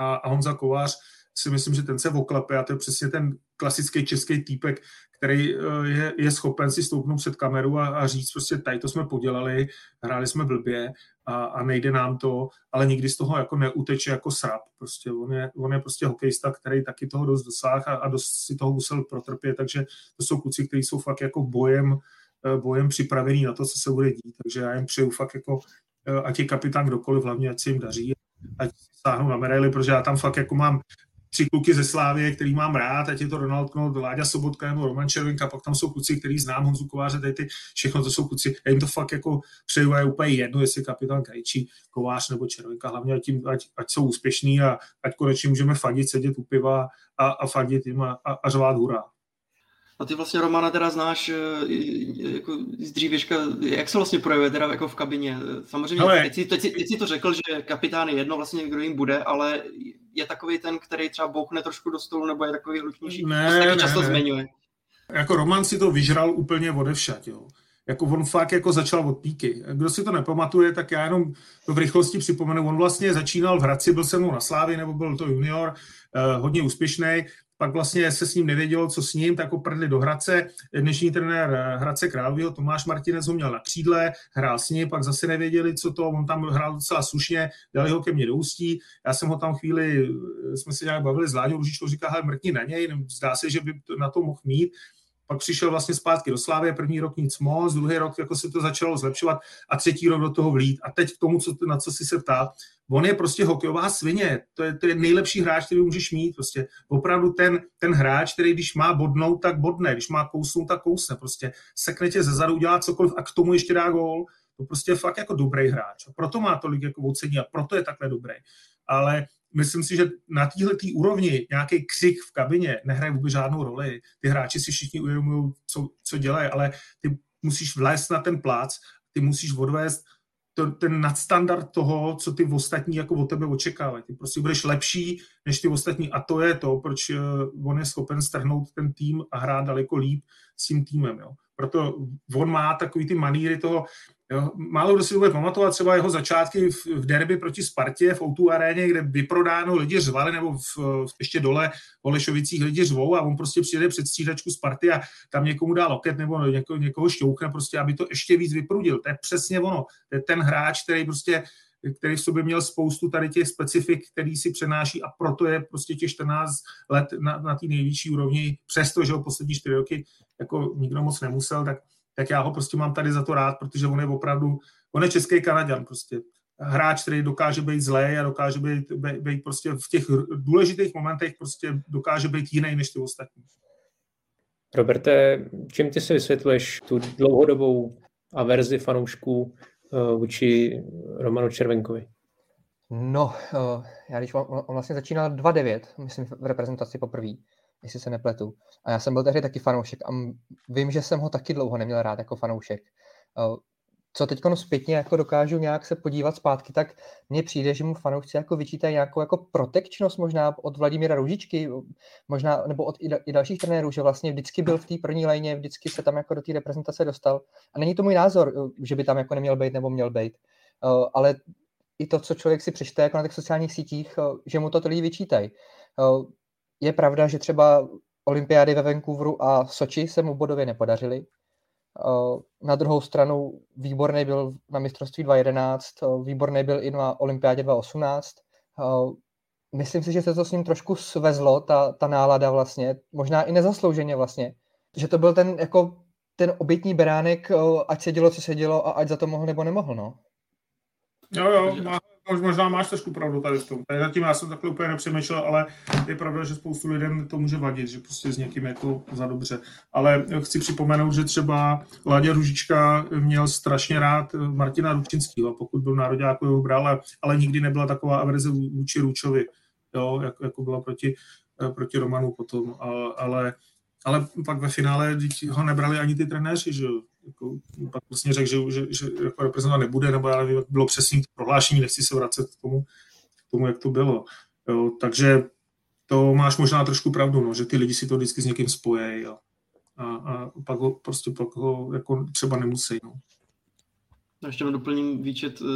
a, a Honza Kovář si myslím, že ten se oklepe a to je přesně ten klasický český týpek, který eh, je, je schopen si stoupnout před kameru a, a říct prostě tady to jsme podělali, hráli jsme blbě a, a nejde nám to, ale nikdy z toho jako neuteče jako srap. Prostě on je, on je prostě hokejista, který taky toho dost dosáhl a, a dost si toho musel protrpět, takže to jsou kluci, kteří jsou fakt jako bojem, eh, bojem připravení na to, co se bude dít, takže já jim přeju fakt jako, eh, ať je kapitán kdokoliv, hlavně ať se jim daří ať sáhnu na medaily, protože já tam fakt jako mám tři kluky ze Slávie, který mám rád, ať je to Ronald Knot, Láďa Sobotka nebo Roman Červenka, pak tam jsou kluci, který znám, Honzu Kováře, tady ty, všechno to jsou kluci, já jim to fakt jako přeju a je úplně jedno, jestli kapitán Krejčí, Kovář nebo Červenka, hlavně ať, jim, ať, ať, jsou úspěšní a ať konečně můžeme fadit, sedět u piva a, a fadit jim a, a, a řvát hurá. A ty vlastně Romana teda znáš eh, jako z dřívěžka, jak se vlastně projevuje teda jako v kabině? Samozřejmě, Ale... teď, si, teď, si, teď si to řekl, že kapitán je jedno vlastně, kdo jim bude, ale je takový ten, který třeba bouchne trošku do stolu, nebo je takový hlučnější? Ne, to se taky ne, často ne. zmiňuje. Jako Roman si to vyžral úplně odevšat, jo. Jako on fakt jako začal od píky. Kdo si to nepamatuje, tak já jenom to v rychlosti připomenu. On vlastně začínal v Hradci, byl se mnou na Slávě, nebo byl to junior, eh, hodně úspěšný pak vlastně se s ním nevědělo, co s ním, tak ho prdli do Hradce. Dnešní trenér Hradce Královýho, Tomáš Martinez ho měl na křídle, hrál s ním, pak zase nevěděli, co to, on tam hrál docela slušně, dali ho ke mně do ústí. Já jsem ho tam chvíli, jsme se nějak bavili s Láďou Ružičkou, říká, hele, mrtní na něj, zdá se, že by na to mohl mít pak přišel vlastně zpátky do Slávy, první rok nic moc, druhý rok jako se to začalo zlepšovat a třetí rok do toho vlít. A teď k tomu, co, na co si se ptá, on je prostě hokejová svině, to je, to je nejlepší hráč, který můžeš mít, prostě opravdu ten, ten hráč, který když má bodnout, tak bodne, když má kousnout, tak kousne, prostě sekne tě ze zadu, udělá cokoliv a k tomu ještě dá gól, to prostě je fakt jako dobrý hráč. A proto má tolik jako ocení a proto je takhle dobrý. Ale myslím si, že na téhle úrovni nějaký křik v kabině nehraje vůbec žádnou roli. Ty hráči si všichni uvědomují, co, co dělají, ale ty musíš vlézt na ten plác, ty musíš odvést to, ten nadstandard toho, co ty ostatní jako od tebe očekávají. Ty prostě budeš lepší než ty ostatní a to je to, proč uh, on je schopen strhnout ten tým a hrát daleko líp s tím týmem. Jo. proto on má takový ty maníry toho, Jo, málo kdo si bude pamatovat třeba jeho začátky v, v derby proti Spartě v Outu aréně, kde vyprodáno lidi řvali, nebo v, v, ještě dole v Olešovicích lidi řvou a on prostě přijede před střídačku Sparty a tam někomu dá loket nebo něko, někoho šťoukne, prostě, aby to ještě víc vyprudil. To je přesně ono. To je ten hráč, který prostě který v sobě měl spoustu tady těch specifik, který si přenáší a proto je prostě těch 14 let na, na té nejvyšší úrovni, přestože ho poslední 4 roky jako nikdo moc nemusel, tak tak já ho prostě mám tady za to rád, protože on je opravdu, on je český Kanaďan prostě. Hráč, který dokáže být zlej a dokáže být, být, být prostě v těch důležitých momentech prostě dokáže být jiný než ty ostatní. Roberte, čím ty si vysvětluješ tu dlouhodobou averzi fanoušků vůči Romanu Červenkovi? No, uh, já když on, on vlastně začínal 2-9, myslím v reprezentaci poprvé, jestli se nepletu. A já jsem byl tehdy taky fanoušek a vím, že jsem ho taky dlouho neměl rád jako fanoušek. Co teď zpětně jako dokážu nějak se podívat zpátky, tak mně přijde, že mu fanoušci jako vyčítají nějakou jako protekčnost možná od Vladimíra Růžičky, možná, nebo od i dalších trenérů, že vlastně vždycky byl v té první léně, vždycky se tam jako do té reprezentace dostal. A není to můj názor, že by tam jako neměl být nebo měl být. Ale i to, co člověk si přečte jako na těch sociálních sítích, že mu to lidi vyčítají je pravda, že třeba olympiády ve Vancouveru a Soči se mu bodově nepodařily. Eh, na druhou stranu výborný byl na mistrovství 2011, eh, výborný byl i na olympiádě 2018. Eh, myslím si, že se to s ním trošku svezlo, ta, ta nálada vlastně, možná i nezaslouženě vlastně, že to byl ten jako ten obětní beránek, ať se dělo, co se dělo a ať za to mohl nebo nemohl, no. Jo, jo, má, možná máš trošku pravdu tady v tom. Tady zatím já jsem takhle úplně nepřemýšlel, ale je pravda, že spoustu lidem to může vadit, že prostě s někým je to za dobře. Ale chci připomenout, že třeba Láďa Ružička měl strašně rád Martina Rubčinského, pokud byl národňáku jeho bral, ale, ale nikdy nebyla taková averze vůči Ručovi, jo, jako, jako byla proti, proti Romanu potom. A, ale ale pak ve finále ho nebrali ani ty trenéři, že jako, pak vlastně řekl, že, že, že jako reprezentovat nebude, nebo já nevím, jak bylo přesně prohlášení, nechci se vracet k tomu, k tomu jak to bylo. Jo, takže to máš možná trošku pravdu, no, že ty lidi si to vždycky s někým spojejí a, a, a pak ho prostě pak ho jako třeba nemusí. No. Ještě na doplním výčet uh,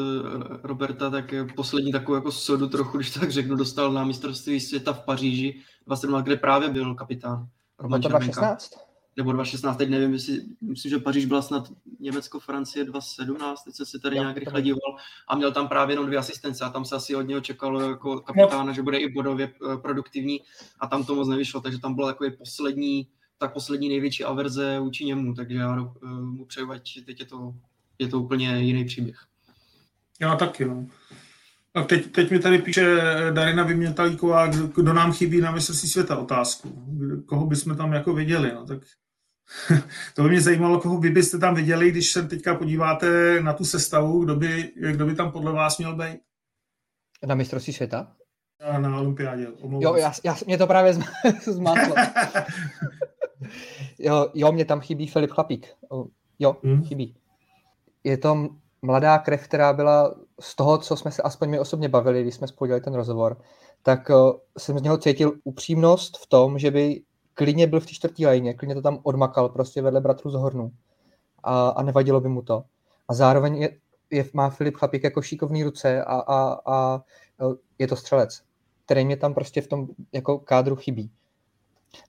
Roberta, tak poslední takovou jako sodu trochu, když tak řeknu, dostal na mistrovství světa v Paříži 27, kde právě byl kapitán. Roman to 2016? Nebo 2016, teď nevím, jestli, myslím, že Paříž byla snad Německo, Francie 2017, teď jsem si tady nějak rychle díval a měl tam právě jenom dvě asistence a tam se asi od něho čekalo jako kapitána, no. že bude i bodově eh, produktivní a tam to moc nevyšlo, takže tam byla takový poslední, tak poslední největší averze vůči němu, takže já uh, mu přeju, ať teď je to, je to úplně jiný příběh. Já taky, no. A teď, teď mi tady píše Darina Vymětalíková, kdo nám chybí na mistrovství světa otázku. Koho bychom tam jako viděli. No, tak (laughs) to by mě zajímalo, koho vy byste tam viděli, když se teďka podíváte na tu sestavu, kdo by, kdo by tam podle vás měl být? Na mistrovství světa? A na olympiádě, Jo, já, já, mě to právě zmátlo. (laughs) (laughs) jo, jo, mě tam chybí Filip Chlapík. Jo, hmm. chybí. Je to mladá krev, která byla z toho, co jsme se aspoň my osobně bavili, když jsme spojili ten rozhovor, tak jsem z něho cítil upřímnost v tom, že by klidně byl v té čtvrtý lajně, klidně to tam odmakal prostě vedle bratru z Hornu a, a nevadilo by mu to. A zároveň je, je, má Filip Chlapík jako šikovný ruce a, a, a eh, je to střelec, který mě tam prostě v tom jako kádru chybí.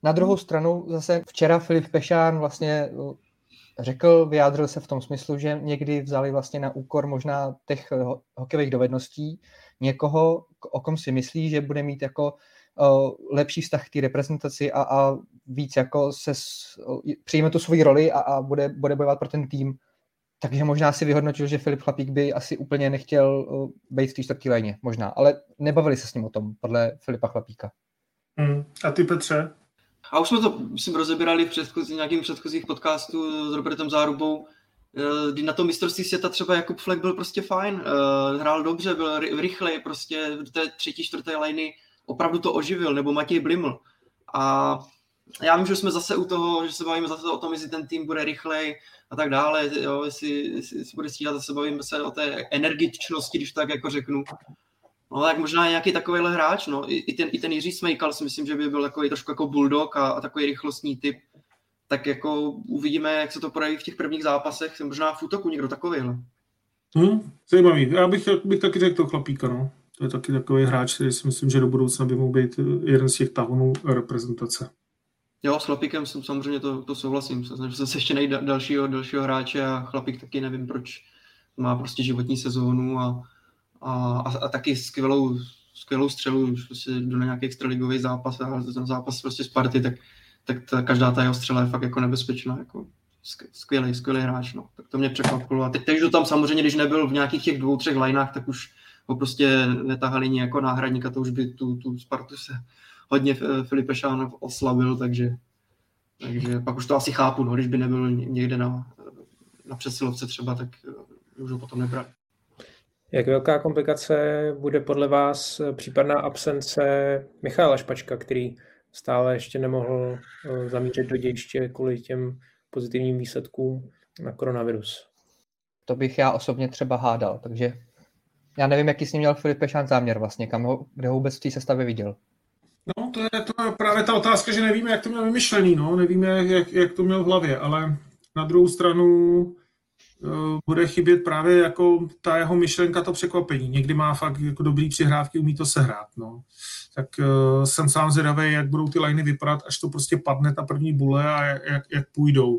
Na druhou stranu zase včera Filip Pešán vlastně eh, řekl, vyjádřil se v tom smyslu, že někdy vzali vlastně na úkor možná těch hokejových dovedností někoho, o kom si myslí, že bude mít jako lepší vztah k té reprezentaci a, a víc jako se uh, přijme tu svoji roli a, a bude, bude bojovat pro ten tým. Takže možná si vyhodnotil, že Filip Chlapík by asi úplně nechtěl uh, být v té čtvrtý léně, možná. Ale nebavili se s ním o tom, podle Filipa Chlapíka. Hmm. A ty Petře? A už jsme to, myslím, rozebírali v předchozí, nějakým předchozích podcastů s Robertem Zárubou, eh, kdy na tom mistrovství světa třeba Jakub Fleck byl prostě fajn, eh, hrál dobře, byl rychlej, prostě do té třetí, čtvrté liny opravdu to oživil, nebo Matěj Bliml. A já vím, že jsme zase u toho, že se bavíme zase o tom, jestli ten tým bude rychlej a tak dále, jo, jestli, jestli, jestli bude stíhat, zase bavíme se o té energičnosti, když tak jako řeknu. No tak možná nějaký takovýhle hráč, no. I, i, ten, i ten Jiří Smejkal si myslím, že by byl takový trošku jako bulldog a, a takový rychlostní typ. tak jako uvidíme, jak se to projeví v těch prvních zápasech, možná v útoku někdo takovýhle. Hmm, zajímavý. Já bych, bych taky řekl to chlapíka, no. To je taky takový hráč, který si myslím, že do budoucna by mohl být jeden z těch tahonů reprezentace. Jo, s chlapíkem jsem samozřejmě to, to souhlasím. Snažil jsem se ještě najít dalšího, dalšího hráče a chlapík taky nevím, proč má prostě životní sezónu a, a, a, a taky skvělou, skvělou střelu, už prostě jdu na nějaký extraligový zápas a ten zápas prostě z party, tak, tak ta, každá ta jeho střela je fakt jako nebezpečná. Jako skvělý, skvělý hráč, no. Tak to mě překvapilo. A teď, teď tam samozřejmě, když nebyl v nějakých těch dvou, třech lineách, tak už ho prostě netahali ni jako náhradníka, to už by tu, tu Spartu se hodně Filipe Šán oslabil, takže, takže pak už to asi chápu, no, když by nebyl někde na, na přesilovce třeba, tak eh, už ho potom nebrali. Jak velká komplikace bude podle vás případná absence Michála Špačka, který stále ještě nemohl eh, zamířit do dějiště kvůli těm pozitivním výsledkům na koronavirus? To bych já osobně třeba hádal, takže já nevím, jaký s ním měl Filip Pešán záměr vlastně, kam ho, kde ho vůbec v té sestavě viděl. No, to je, to právě ta otázka, že nevíme, jak to měl vymyšlený, no, nevíme, jak, jak to měl v hlavě, ale na druhou stranu uh, bude chybět právě jako ta jeho myšlenka, to překvapení. Někdy má fakt jako dobrý přihrávky, umí to sehrát, no. Tak uh, jsem sám zvědavý, jak budou ty liney vypadat, až to prostě padne ta první bule a jak, jak půjdou.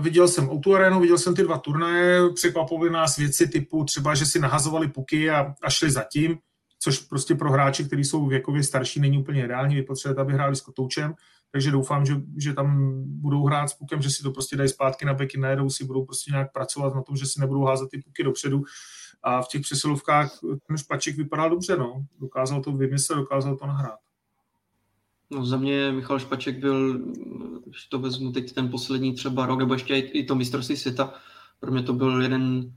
Viděl jsem Outu Arenu, viděl jsem ty dva turnaje, překvapovali nás věci typu třeba, že si nahazovali puky a, a šli zatím, což prostě pro hráče, kteří jsou věkově starší, není úplně ideální, vy potřebujete, aby hráli s kotoučem, takže doufám, že, že tam budou hrát s pukem, že si to prostě dají zpátky na beky, najedou si, budou prostě nějak pracovat na tom, že si nebudou házet ty puky dopředu a v těch přesilovkách ten špaček vypadal dobře, no. Dokázal to vymyslet, dokázal to nahrát. No za mě Michal Špaček byl, když to vezmu teď ten poslední třeba rok, nebo ještě i to mistrovství světa, pro mě to byl jeden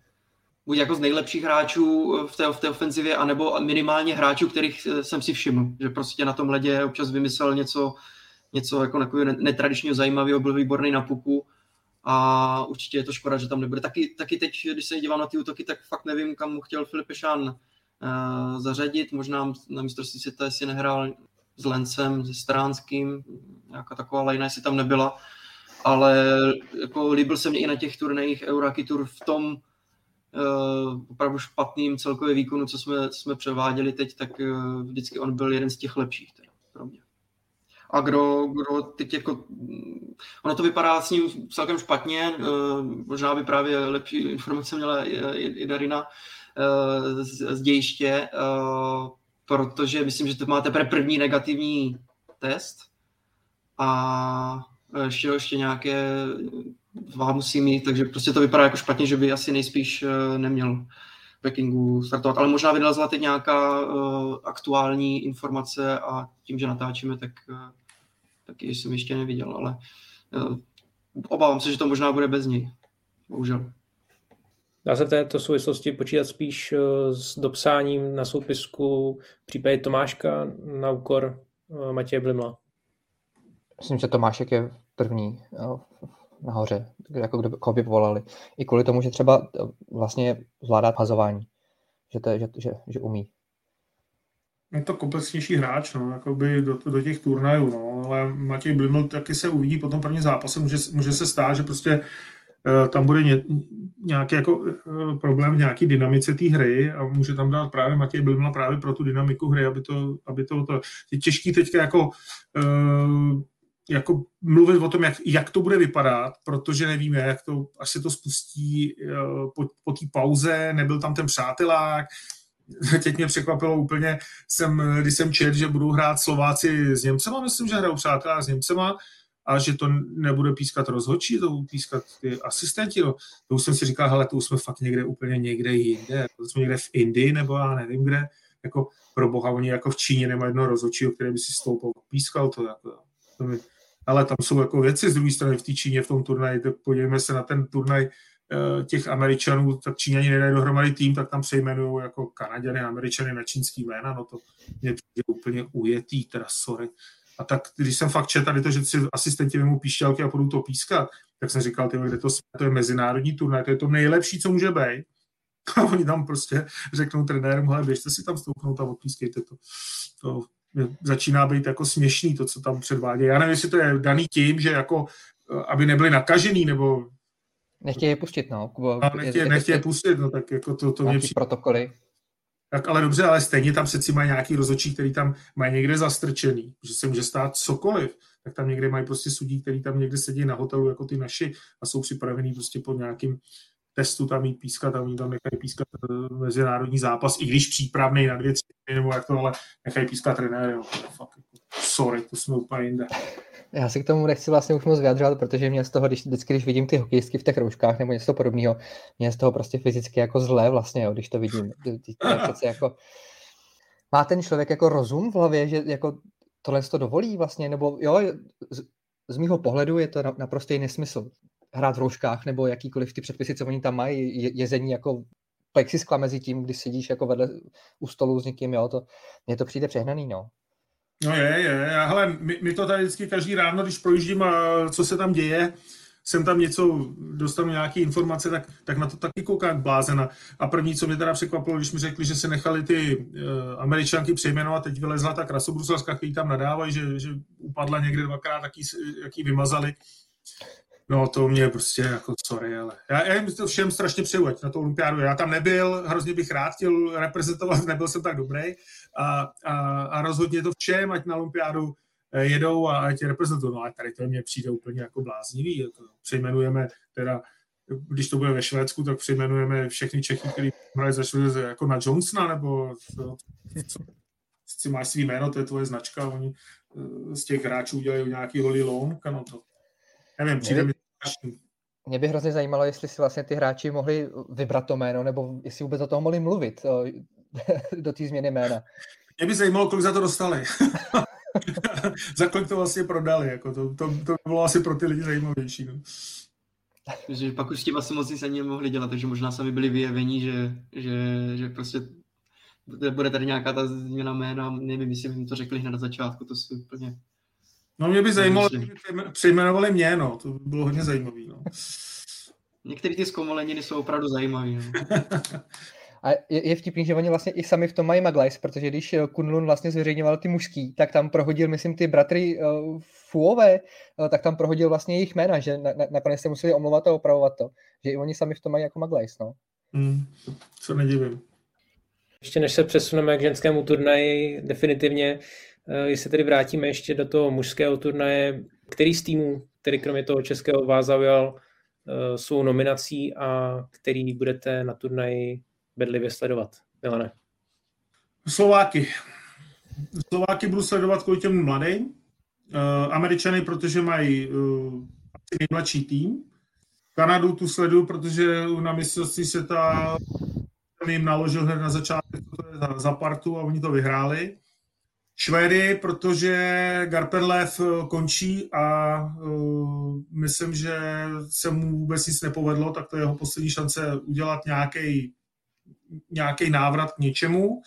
buď jako z nejlepších hráčů v té, v té ofenzivě, anebo minimálně hráčů, kterých jsem si všiml, že prostě na tom ledě občas vymyslel něco, něco jako netradičního zajímavého, byl výborný na puku a určitě je to škoda, že tam nebude. Taky, taky teď, když se dívám na ty útoky, tak fakt nevím, kam mu chtěl Filip uh, zařadit, možná na mistrovství světa, jestli nehrál s Lencem, se Stránským, nějaká taková lajna, jestli tam nebyla, ale jako líbil se mě i na těch turnajích Euraki Tour v tom uh, opravdu špatným celkově výkonu, co jsme, co jsme převáděli teď, tak uh, vždycky on byl jeden z těch lepších teda, pro mě. A kdo, kdo teď jako, ono to vypadá s ním celkem špatně, uh, možná by právě lepší informace měla i, i, i Darina uh, z, z dějiště, uh, protože myslím, že to máte teprve první negativní test a ještě, ještě nějaké dva musí mít, takže prostě to vypadá jako špatně, že by asi nejspíš eh, neměl Pekingu startovat, ale možná vylezla teď nějaká uh, aktuální informace a tím, že natáčíme, tak, uh, taky jsem ještě neviděl, ale uh, obávám se, že to možná bude bez něj. Bohužel. Dá se v této souvislosti počítat spíš eh, s dopsáním na soupisku v případě Tomáška na úkor eh, Matěje Blimla? Myslím, že Tomášek je první nahoře, jako kdo, koho by povolali. I kvůli tomu, že třeba eh, vlastně zvládá hazování, že, to, že, že, že umí. Je to komplexnější hráč, no, jakoby do, do těch turnajů, no, ale Matěj Bliml taky se uvidí po tom prvním zápase, může, může se stát, že prostě Eh, tam bude ně, nějaký jako eh, problém v nějaký dynamice té hry a může tam dát právě Matěj Bilmla právě pro tu dynamiku hry, aby to, aby to, to je těžký teďka jako uh, jako mluvit o tom, jak, jak to bude vypadat, protože nevíme, jak to, až se to spustí po, po té pauze, nebyl tam ten přátelák, (laughs) teď mě překvapilo úplně, jsem, když jsem čet, že budou hrát Slováci s Němcema, myslím, že hrajou přátelé s Němcema, a že to nebude pískat rozhodčí, to budou pískat ty asistenti. No. To už jsem si říkal, hele, to už jsme fakt někde úplně někde jinde, to jsme někde v Indii, nebo já nevím kde, jako pro boha, oni jako v Číně nemají jedno rozhodčího, který by si stoupil, pískal to. Jako, to mi, ale tam jsou jako věci z druhé strany v té Číně v tom turnaji, tak podívejme se na ten turnaj eh, těch Američanů, tak Číňani nedají dohromady tým, tak tam přejmenují jako Kanaděny, Američany na čínský jména, no to mě přijde úplně ujetý, teda sorry. A tak, když jsem fakt četl tady to, že si asistenti vemou píšťalky a budou to pískat, tak jsem říkal, ty, kde to, to je mezinárodní turnaj, to je to nejlepší, co může být. (laughs) A oni tam prostě řeknou trenérům, hele, běžte si tam stoupnout a odpískejte to. To začíná být jako směšný to, co tam předvádí. Já nevím, jestli to je daný tím, že jako, aby nebyli nakažený, nebo Nechtějí je pustit, no. Kubo, nechtějí, nechtějí je pustit, no tak jako to, to mě přijde. protokoly. Tak ale dobře, ale stejně tam přeci mají nějaký rozočí, který tam mají někde zastrčený, že se může stát cokoliv. Tak tam někde mají prostě sudí, který tam někde sedí na hotelu, jako ty naši, a jsou připravený prostě pod nějakým testu tam mít pískat a oni tam nechají pískat eh, mezinárodní zápas, i když přípravný na dvě, tři, nebo jak to, ale nechají pískat trenéry. No, fakt, jako, sorry, to jsme úplně jinde. Já si k tomu nechci vlastně už moc vyjadřovat, protože mě z toho, když, vždycky, když vidím ty hokejistky v těch rouškách nebo něco podobného, mě z toho prostě fyzicky jako zlé vlastně, jo, když to vidím. Přece jako... Má ten člověk jako rozum v hlavě, že jako tohle to dovolí vlastně, nebo jo, z, z mýho pohledu je to naprostý nesmysl hrát v rouškách nebo jakýkoliv ty předpisy, co oni tam mají, je, jezení jako plexiskla mezi tím, když sedíš jako vedle u stolu s někým, jo, to, mně to přijde přehnaný, no. No je, je. Hele, my, my to tady vždycky každý ráno, když projíždím a co se tam děje, jsem tam něco, dostanu nějaké informace, tak, tak na to taky koukám blázena. A první, co mě teda překvapilo, když mi řekli, že se nechali ty uh, američanky přejmenovat, teď vylezla ta krasobruselska, který tam nadávají, že, že upadla někde dvakrát, jaký, jaký vymazali. No to mě prostě jako sorry, ale já, já jim to všem strašně přeju, ať na to olympiádu. Já tam nebyl, hrozně bych rád chtěl reprezentovat, (laughs) nebyl jsem tak dobrý a, a, a rozhodně to všem, ať na olympiádu eh, jedou a ať reprezentují. No a tady to mě přijde úplně jako bláznivý. Jako přejmenujeme teda když to bude ve Švédsku, tak přejmenujeme všechny Čechy, kteří hrají za Švédsku jako na Johnsona, nebo co, co, co máš svý jméno, to je tvoje značka, oni eh, z těch hráčů dělají nějaký holý loan, no to nevím, přijde mi mě by hrozně zajímalo, jestli si vlastně ty hráči mohli vybrat to jméno, nebo jestli vůbec o toho mohli mluvit (laughs) do té změny jména. Mě by zajímalo, kolik za to dostali. (laughs) za kolik to vlastně prodali. Jako to, to, to bylo asi pro ty lidi zajímavější. No. Že pak už s tím asi moc nic ani nemohli dělat, takže možná sami byli vyjevení, že, že, že prostě bude tady nějaká ta změna jména, nevím, jestli jim to řekli hned na začátku, to si úplně No mě by zajímalo, kdyby přejmenovali mě, no. To by bylo hodně zajímavé. No. (laughs) Některé ty zkomoleniny jsou opravdu zajímavé. No. (laughs) A je, je vtipný, že oni vlastně i sami v tom mají Maglajs, protože když eh, Kunlun vlastně zveřejňoval ty mužský, tak tam prohodil, myslím, ty bratry uh, Fuové, uh, tak tam prohodil vlastně jejich jména, že na, na, nakonec se museli omlouvat a opravovat to. Že i oni sami v tom mají jako Maglajs, no. Mm, co nedivím. Ještě než se přesuneme k ženskému turnaji definitivně, jestli tedy vrátíme ještě do toho mužského turnaje, který z týmů, který kromě toho českého vás zaujal eh, svou nominací a který budete na turnaji bedlivě sledovat? Milane. Slováky. Slováky budu sledovat kvůli těm mladým. Uh, Američany, protože mají uh, nejmladší tým. Kanadu tu sleduju, protože na mistrovství se ta jim naložil hned na začátku za, za partu a oni to vyhráli. Švédy, protože Garpenlev eh, končí a uh, myslím, že se mu vůbec nic nepovedlo, tak to je jeho poslední šance udělat nějaký nějaký návrat k něčemu.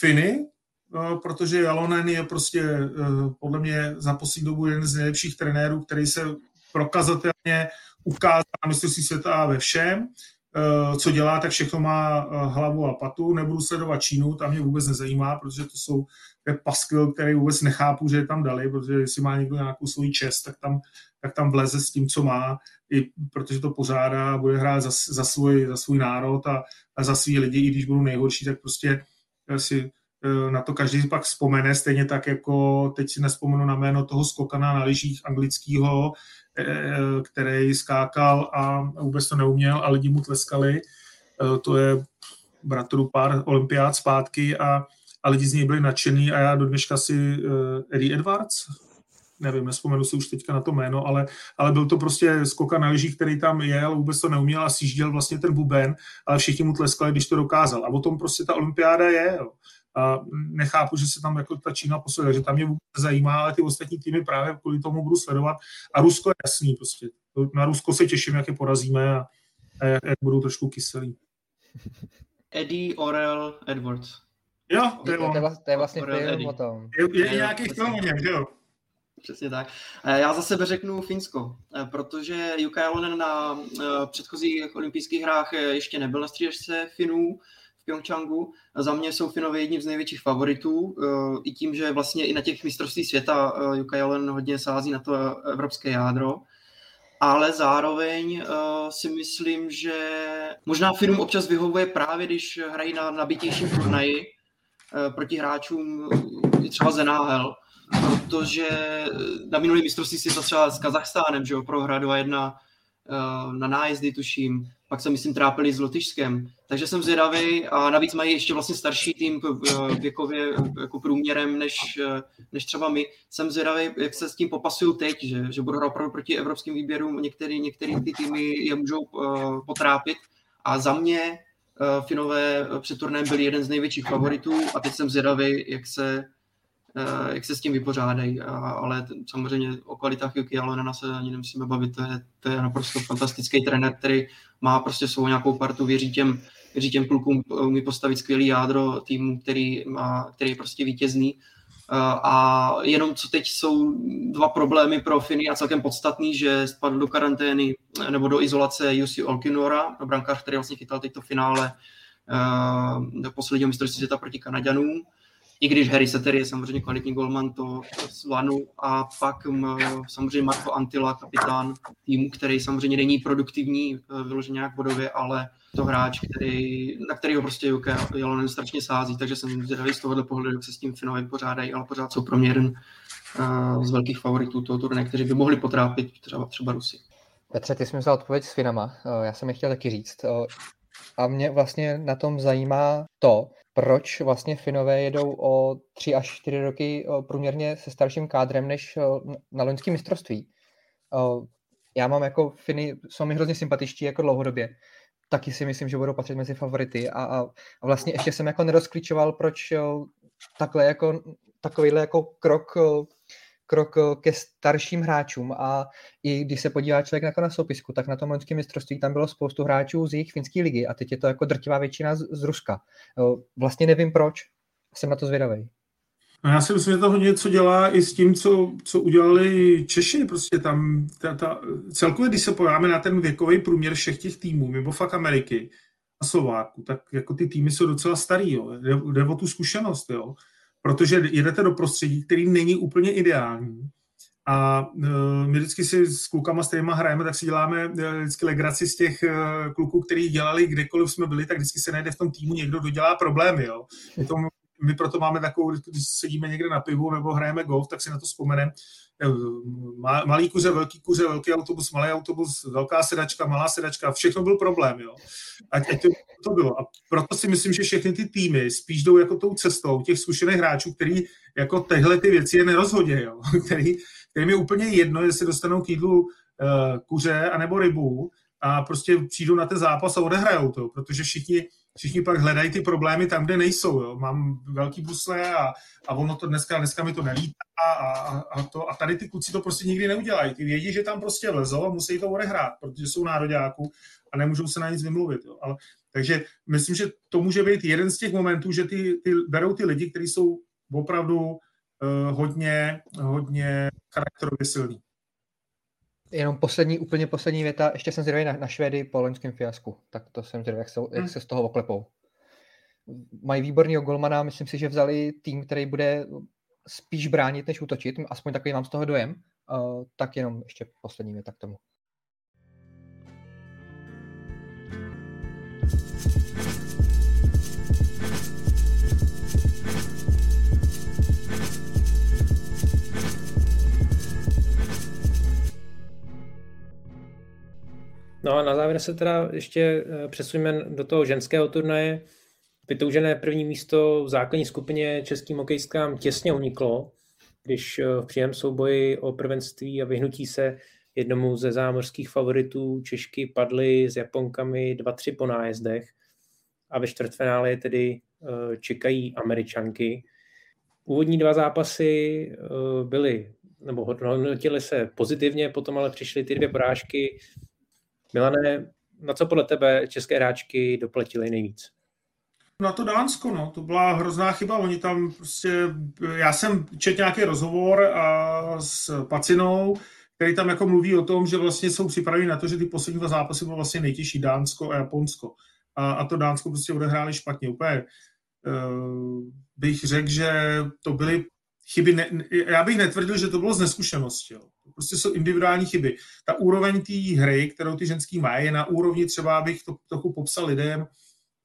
Finy, uh, protože Jalonen je prostě uh, podle mě za poslední dobu jeden z nejlepších trenérů, který se prokazatelně ukázal na mistrovství světa ve všem. Eh, co dělá, tak všechno má eh, hlavu a patu. Nebudu sledovat Čínu, tam mě vůbec nezajímá, protože to jsou to paskvil, který vůbec nechápu, že je tam dali, protože jestli má někdo nějakou svůj čest, tak tam, tak tam vleze s tím, co má, i protože to pořádá bude hrát za, za, svůj, za svůj národ a, a za svý lidi, i když budou nejhorší, tak prostě si eh, na to každý pak vzpomene, stejně tak jako teď si nespomenu na jméno toho skokana na lyžích anglického, Eh, který skákal a vůbec to neuměl a lidi mu tleskali. Eh, to je bratru pár olympiád zpátky a, a lidi z něj byli nadšený a já do dneška si Eddie Edwards, nevím, nespomenu si už teďka na to jméno, ale, ale byl to prostě skoka na lyžích, který tam jel, vůbec to neuměl a sjížděl vlastně ten buben, ale všichni mu tleskali, když to dokázal. A o tom prostě ta olympiáda je. Jo nechápu, že se tam jako ta Čína posiluje, že tam mě vůbec zajímá, ale ty ostatní týmy právě kvůli tomu budu sledovat. A Rusko je jasný prostě. Na Rusko se těším, jak je porazíme a, a jak, jak budou trošku kyselí. (laughs) Eddie Orel Edwards. Jo, to je, to, je, to je vlastně film o tom. Je, je, je nějaký film o něm, jo? Přesně tak. Já za sebe řeknu Finsko, protože Jukka Jalonen na předchozích olympijských hrách ještě nebyl na střídačce Finů, Pyeongchangu. Za mě jsou Finové jedním z největších favoritů, i tím, že vlastně i na těch mistrovství světa Jukka Jalen hodně sází na to evropské jádro. Ale zároveň uh, si myslím, že možná Finům občas vyhovuje právě, když hrají na nabitějším turnaji uh, proti hráčům třeba Zenáhel, protože na minulý mistrovství si to třeba s Kazachstánem, že jo, prohra 2-1 uh, na nájezdy, tuším, pak se myslím trápili s Lotyšskem. Takže jsem zvědavý a navíc mají ještě vlastně starší tým věkově jako průměrem než, než třeba my. Jsem zvědavý, jak se s tím popasují teď, že, že budou opravdu proti evropským výběrům, některý, některý ty týmy je můžou uh, potrápit. A za mě uh, Finové před turnajem byli jeden z největších favoritů a teď jsem zvědavý, jak se Eh, jak se s tím vypořádají, ale samozřejmě o kvalitách Yuki Alonena se ani nemusíme bavit, to je, to je naprosto fantastický trenér, který má prostě svou nějakou partu, věří těm, věří těm klukům, umí postavit skvělý jádro týmu, který, má, který je prostě vítězný. Eh, a jenom co teď jsou dva problémy pro Finy a celkem podstatný, že spadl do karantény nebo do izolace Jussi Olkinora, brankář, který vlastně chytal teď to finále do posledního mistrovství světa proti Kanaďanům i když Harry Setter je samozřejmě kvalitní golman, to zvládnu. A pak samozřejmě Marco Antila, kapitán týmu, který samozřejmě není produktivní e, vyloženě nějak bodově, ale to hráč, který, na kterého prostě Juke Jalonen strašně sází, takže jsem zvědavý z tohohle pohledu, jak se s tím Finové pořádají, ale pořád jsou pro mě jeden uh, z velkých favoritů toho turné, kteří by mohli potrápit třeba, třeba Rusy. Petře, ty jsi mi vzal odpověď s Finama, e, já jsem je chtěl taky říct. A mě vlastně na tom zajímá to, proč vlastně Finové jedou o tři až čtyři roky průměrně se starším kádrem než na loňském mistrovství. Já mám jako Finy, jsou mi hrozně sympatičtí jako dlouhodobě. Taky si myslím, že budou patřit mezi favority a, a, a vlastně ještě jsem jako nerozklíčoval, proč takhle jako, takovýhle jako krok krok eh, ke starším hráčům a i když se podívá člověk jako na soupisku, tak na tom loňském mistrovství tam bylo spoustu hráčů z jejich finské ligy a teď je to jako drtivá většina z, z Ruska. Vlastně nevím proč, jsem na to zvědavý. No já si myslím, že to něco dělá i s tím, co, co udělali Češi. Prostě tam ta, ta, celkově, když se pojáme na ten věkový průměr všech těch týmů, mimo fakt Ameriky a Slováku, tak jako ty týmy jsou docela starý, jo. Jde, jde o tu zkušenost, jo protože jedete do prostředí, který není úplně ideální. A uh, my vždycky si s klukama, s kterýma hrajeme, tak si děláme uh, vždycky legraci z těch uh, kluků, který dělali kdekoliv jsme byli, tak vždycky se najde v tom týmu někdo, kdo dělá problémy. Jo. Je to, my proto máme takovou, když sedíme někde na pivu nebo hrajeme golf, tak si na to vzpomeneme, malý kuře, velký kuře, velký autobus, malý autobus, velká sedačka, malá sedačka, všechno byl problém, jo. Ať, ať to, to bylo. A proto si myslím, že všechny ty týmy spíš jdou jako tou cestou těch zkušených hráčů, který jako tyhle ty věci je nerozhodě, jo. (laughs) Který, kterým je úplně jedno, jestli dostanou k jídlu uh, kuře anebo rybu a prostě přijdou na ten zápas a odehrajou to, protože všichni všichni pak hledají ty problémy tam, kde nejsou. Jo. Mám velký busle a, a ono to dneska, dneska mi to nelítá a, a, to, a tady ty kluci to prostě nikdy neudělají. Ty vědí, že tam prostě lezou a musí to odehrát, protože jsou nároďáků a nemůžou se na nic vymluvit. Jo. Ale, takže myslím, že to může být jeden z těch momentů, že ty, ty berou ty lidi, kteří jsou opravdu uh, hodně, hodně charakterově silní. Jenom poslední, úplně poslední věta, ještě jsem zvědavý na, na Švédy po loňském fiasku, tak to jsem zvědavý, jak se, jak hmm. se z toho oklepou. Mají výborného golmana, myslím si, že vzali tým, který bude spíš bránit, než útočit, aspoň takový mám z toho dojem, uh, tak jenom ještě poslední věta k tomu. No a na závěr se teda ještě eh, přesuneme do toho ženského turnaje. Vytoužené první místo v základní skupině českým hokejistkám těsně uniklo, když eh, v příjem souboji o prvenství a vyhnutí se jednomu ze zámořských favoritů Češky padly s Japonkami 2-3 po nájezdech a ve čtvrtfinále tedy eh, čekají Američanky. Úvodní dva zápasy byly, nebo hodnotily se pozitivně, potom ale přišly ty dvě porážky Milane, na co podle tebe české hráčky doplatily nejvíc? Na to Dánsko, no, to byla hrozná chyba. Oni tam prostě, já jsem četl nějaký rozhovor a s Pacinou, který tam jako mluví o tom, že vlastně jsou připraveni na to, že ty poslední dva zápasy byly vlastně nejtěžší Dánsko a Japonsko. a, a to Dánsko prostě odehráli špatně. Úplně uh, bych řekl, že to byly chyby, ne, já bych netvrdil, že to bylo z neskušenosti. Jo. Prostě jsou individuální chyby. Ta úroveň té hry, kterou ty ženský mají, je na úrovni třeba, abych to trochu popsal lidem,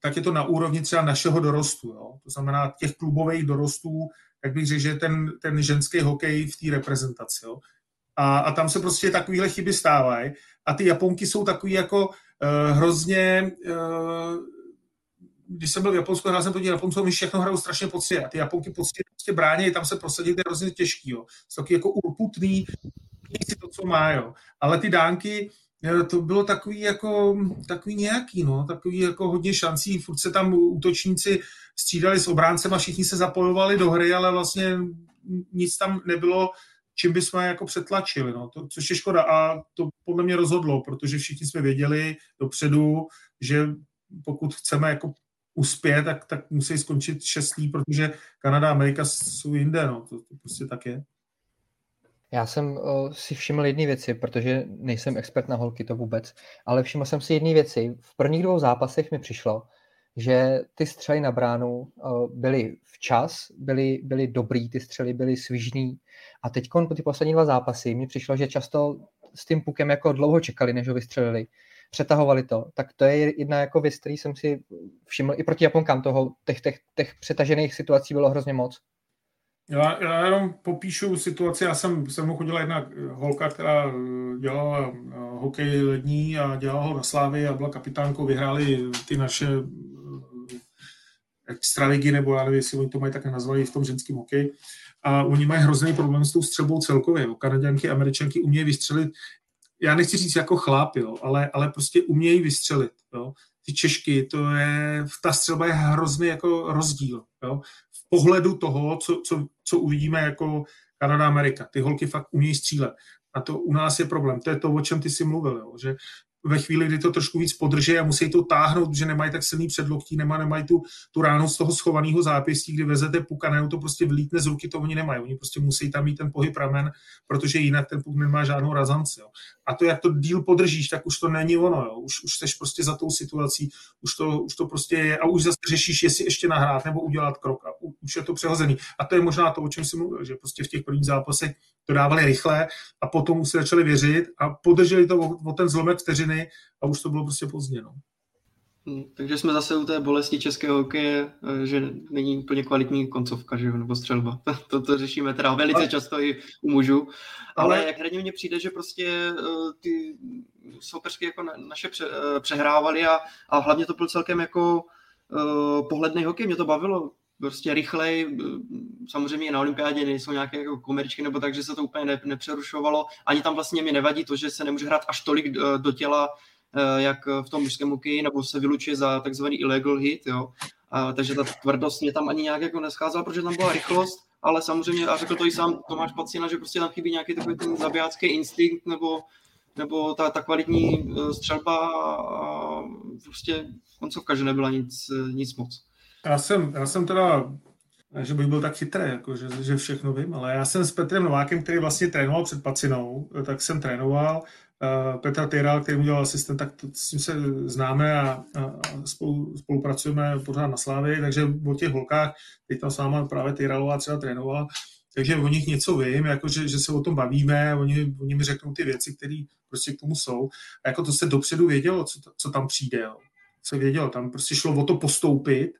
tak je to na úrovni třeba našeho dorostu. Jo. To znamená těch klubových dorostů, tak bych řekl, že ten, ten ženský hokej v té reprezentaci. Jo. A, a tam se prostě takovéhle chyby stávají. A ty Japonky jsou takový jako uh, hrozně uh, když jsem byl v Japonsku, hrál jsem to Japonců, oni všechno hrajou strašně poctivě. A ty Japonky poctivě prostě brání, tam se prosadit je hrozně těžký. Jo. Jsou taky jako urputný, si to, co má. Jo. Ale ty dánky, eh, to bylo takový jako, takový nějaký, no, takový jako hodně šancí, furt se tam útočníci střídali s obráncem a všichni se zapojovali do hry, ale vlastně nic tam nebylo, čím bychom jako přetlačili, no, to, což je škoda a to podle mě rozhodlo, protože všichni jsme věděli dopředu, že pokud chceme jako uspět, tak, tak musí skončit šestý, protože Kanada a Amerika jsou jinde, no, to, to prostě tak je. Já jsem uh, si všiml jedné věci, protože nejsem expert na holky to vůbec, ale všiml jsem si jedné věci. V prvních dvou zápasech mi přišlo, že ty střely na bránu uh, byly včas, byly, byly dobrý, ty střely byly svižný a teď po ty poslední dva zápasy mi přišlo, že často s tím pukem jako dlouho čekali, než ho vystřelili přetahovali to, tak to je jedna jako věc, který jsem si všiml i proti Japonkám toho, těch, těch, těch přetažených situací bylo hrozně moc. Já, já jenom popíšu situaci, já jsem, se mnou chodila jedna holka, která dělala eh, hokej lední a dělala ho na Slávy a byla kapitánkou, vyhráli ty naše eh, extraligy, nebo já nevím, jestli oni to mají tak nazvali v tom ženském hokeji. A oni mají hrozný problém s tou střelbou celkově. Kanaděnky, američanky umějí vystřelit já nechci říct jako chlap, jo, ale, ale prostě umějí vystřelit. Jo. Ty Češky, to je, ta střelba je hrozný jako rozdíl. Jo. V pohledu toho, co, co, co uvidíme jako Kanada, Amerika. Ty holky fakt umějí střílet. A to u nás je problém. To je to, o čem ty jsi mluvil, jo, že ve chvíli, kdy to trošku víc podrží a musí to táhnout, že nemají tak silný předloktí, nemá, nemají tu, tu ránu z toho schovaného zápěstí, kdy vezete puk a to prostě vlítne z ruky, to oni nemají. Oni prostě musí tam mít ten pohyb ramen, protože jinak ten puk nemá žádnou razanci. Jo. A to, jak to díl podržíš, tak už to není ono. Jo. Už, už jsi prostě za tou situací, už to, už to prostě je a už zase řešíš, jestli ještě nahrát nebo udělat krok. A už je to přehozený. A to je možná to, o čem jsem mluvil, že prostě v těch prvních zápasech to dávali rychle a potom už si začali věřit a podrželi to o, o ten zlomek vteřiny a už to bylo prostě pozdě. No. Hmm, takže jsme zase u té bolesti českého hokeje, eh, že není úplně kvalitní koncovka, že jo, nebo střelba. (laughs) To, to řešíme teda velice ale, často i u mužů. Ale, ale jak hradně mně přijde, že prostě uh, ty soupeřky jako na, naše pře, uh, přehrávali a, a hlavně to byl celkem jako uh, pohledný hokej, mě to bavilo prostě rychlej, samozřejmě na olympiádě nejsou nějaké jako komerčky nebo tak, že se to úplně ne, nepřerušovalo. Ani tam vlastně mi nevadí to, že se nemůže hrát až tolik do těla, eh, jak v tom mužském hokeji, nebo se vylučuje za takzvaný illegal hit, jo. A, takže ta tvrdost mě tam ani nějak jako nescházela, protože tam byla rychlost, ale samozřejmě, a řekl to i sám Tomáš Pacina, že prostě tam chybí nějaký takový ten zabijácký instinkt, nebo, nebo ta, ta kvalitní eh, střelba a prostě koncovka, že nebyla nic, eh, nic moc. Já jsem, já jsem teda, že bych byl tak chytrý, jako, že, že všechno vím, ale já jsem s Petrem Novákem, který vlastně trénoval před Pacinou, tak jsem trénoval. Uh, Petra Tyral, který mu dělal asistent, tak to, s tím se známe a, a, a spolu, spolupracujeme pořád na Slávě, takže o těch holkách, teď tam s náma právě Tyralová třeba trénovala, takže o nich něco vím, jako že, že se o tom bavíme, oni, oni mi řeknou ty věci, které prostě k tomu jsou. A jako to se dopředu vědělo, co, co tam přijde. Jo. Se vědělo, tam prostě šlo o to postoupit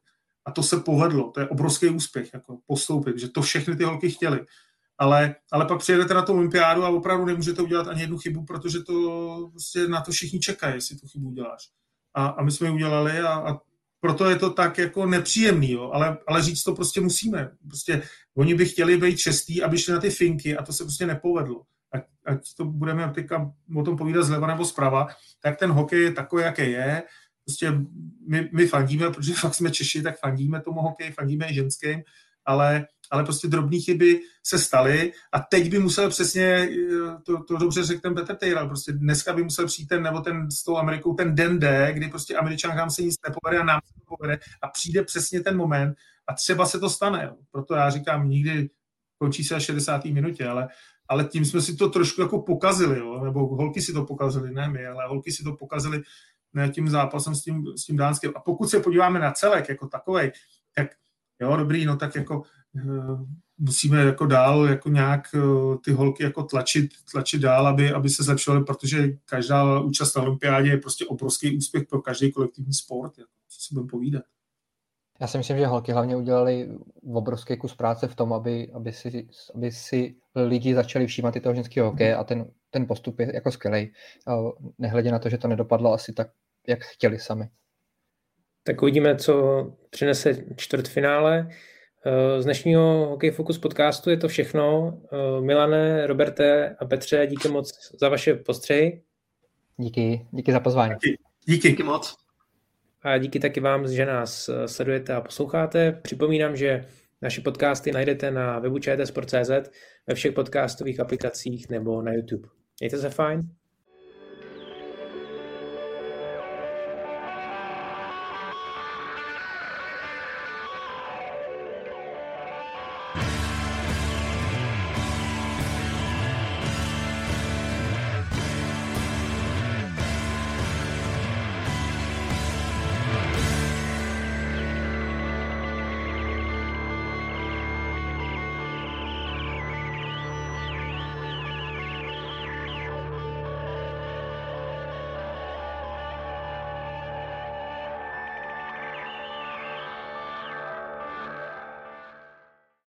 a to se povedlo, to je obrovský úspěch, jako postoupit, že to všechny ty holky chtěly. Ale, ale pak přijedete na tu olympiádu a opravdu nemůžete udělat ani jednu chybu, protože to prostě na to všichni čekají, jestli tu chybu uděláš. A, a my jsme ji udělali a, a proto je to tak jako nepříjemný, jo? Ale, ale říct to prostě musíme. Prostě oni by chtěli být čestí, aby šli na ty finky a to se prostě nepovedlo. Ať, ať to budeme teďka o tom povídat zleva nebo zprava, tak ten hokej je takový, jaký je prostě my, my fandíme, protože fakt jsme Češi, tak fandíme tomu hokeji, fandíme i ženským, ale, ale prostě drobné chyby se staly a teď by musel přesně, to, to dobře řekl ten Petr Taylor, prostě dneska by musel přijít ten, nebo ten s tou Amerikou, ten den D, kdy prostě Američankám se nic nepovede a nám se povede a přijde přesně ten moment a třeba se to stane. Proto já říkám, nikdy končí se až 60. minutě, ale, ale tím jsme si to trošku jako pokazili, jo? nebo holky si to pokazili, ne my, ale holky si to pokazili tím zápasem s tím, s tím Dánskem. A pokud se podíváme na celek jako takový, tak jo, dobrý, no tak jako uh, musíme jako dál jako nějak uh, ty holky jako tlačit, tlačit dál, aby, aby se zlepšovaly, protože každá účast na olympiádě je prostě obrovský úspěch pro každý kolektivní sport, jako, co si budeme povídat. Já si myslím, že holky hlavně udělali obrovský kus práce v tom, aby, aby, si, aby si lidi začali všímat toho ženského hokeje a ten, ten postup je jako skvělý. Nehledě na to, že to nedopadlo asi tak, jak chtěli sami. Tak uvidíme, co přinese čtvrtfinále. Z dnešního Hokej Focus podcastu je to všechno. Milane, Roberte a Petře, díky moc za vaše postřehy. Díky, díky za pozvání. Díky. Díky, díky moc. A díky taky vám, že nás eh, sledujete a posloucháte. Připomínám, že naše podcasty najdete na webu čtsport.cz, ve všech podcastových aplikacích nebo na YouTube. Mějte se fajn.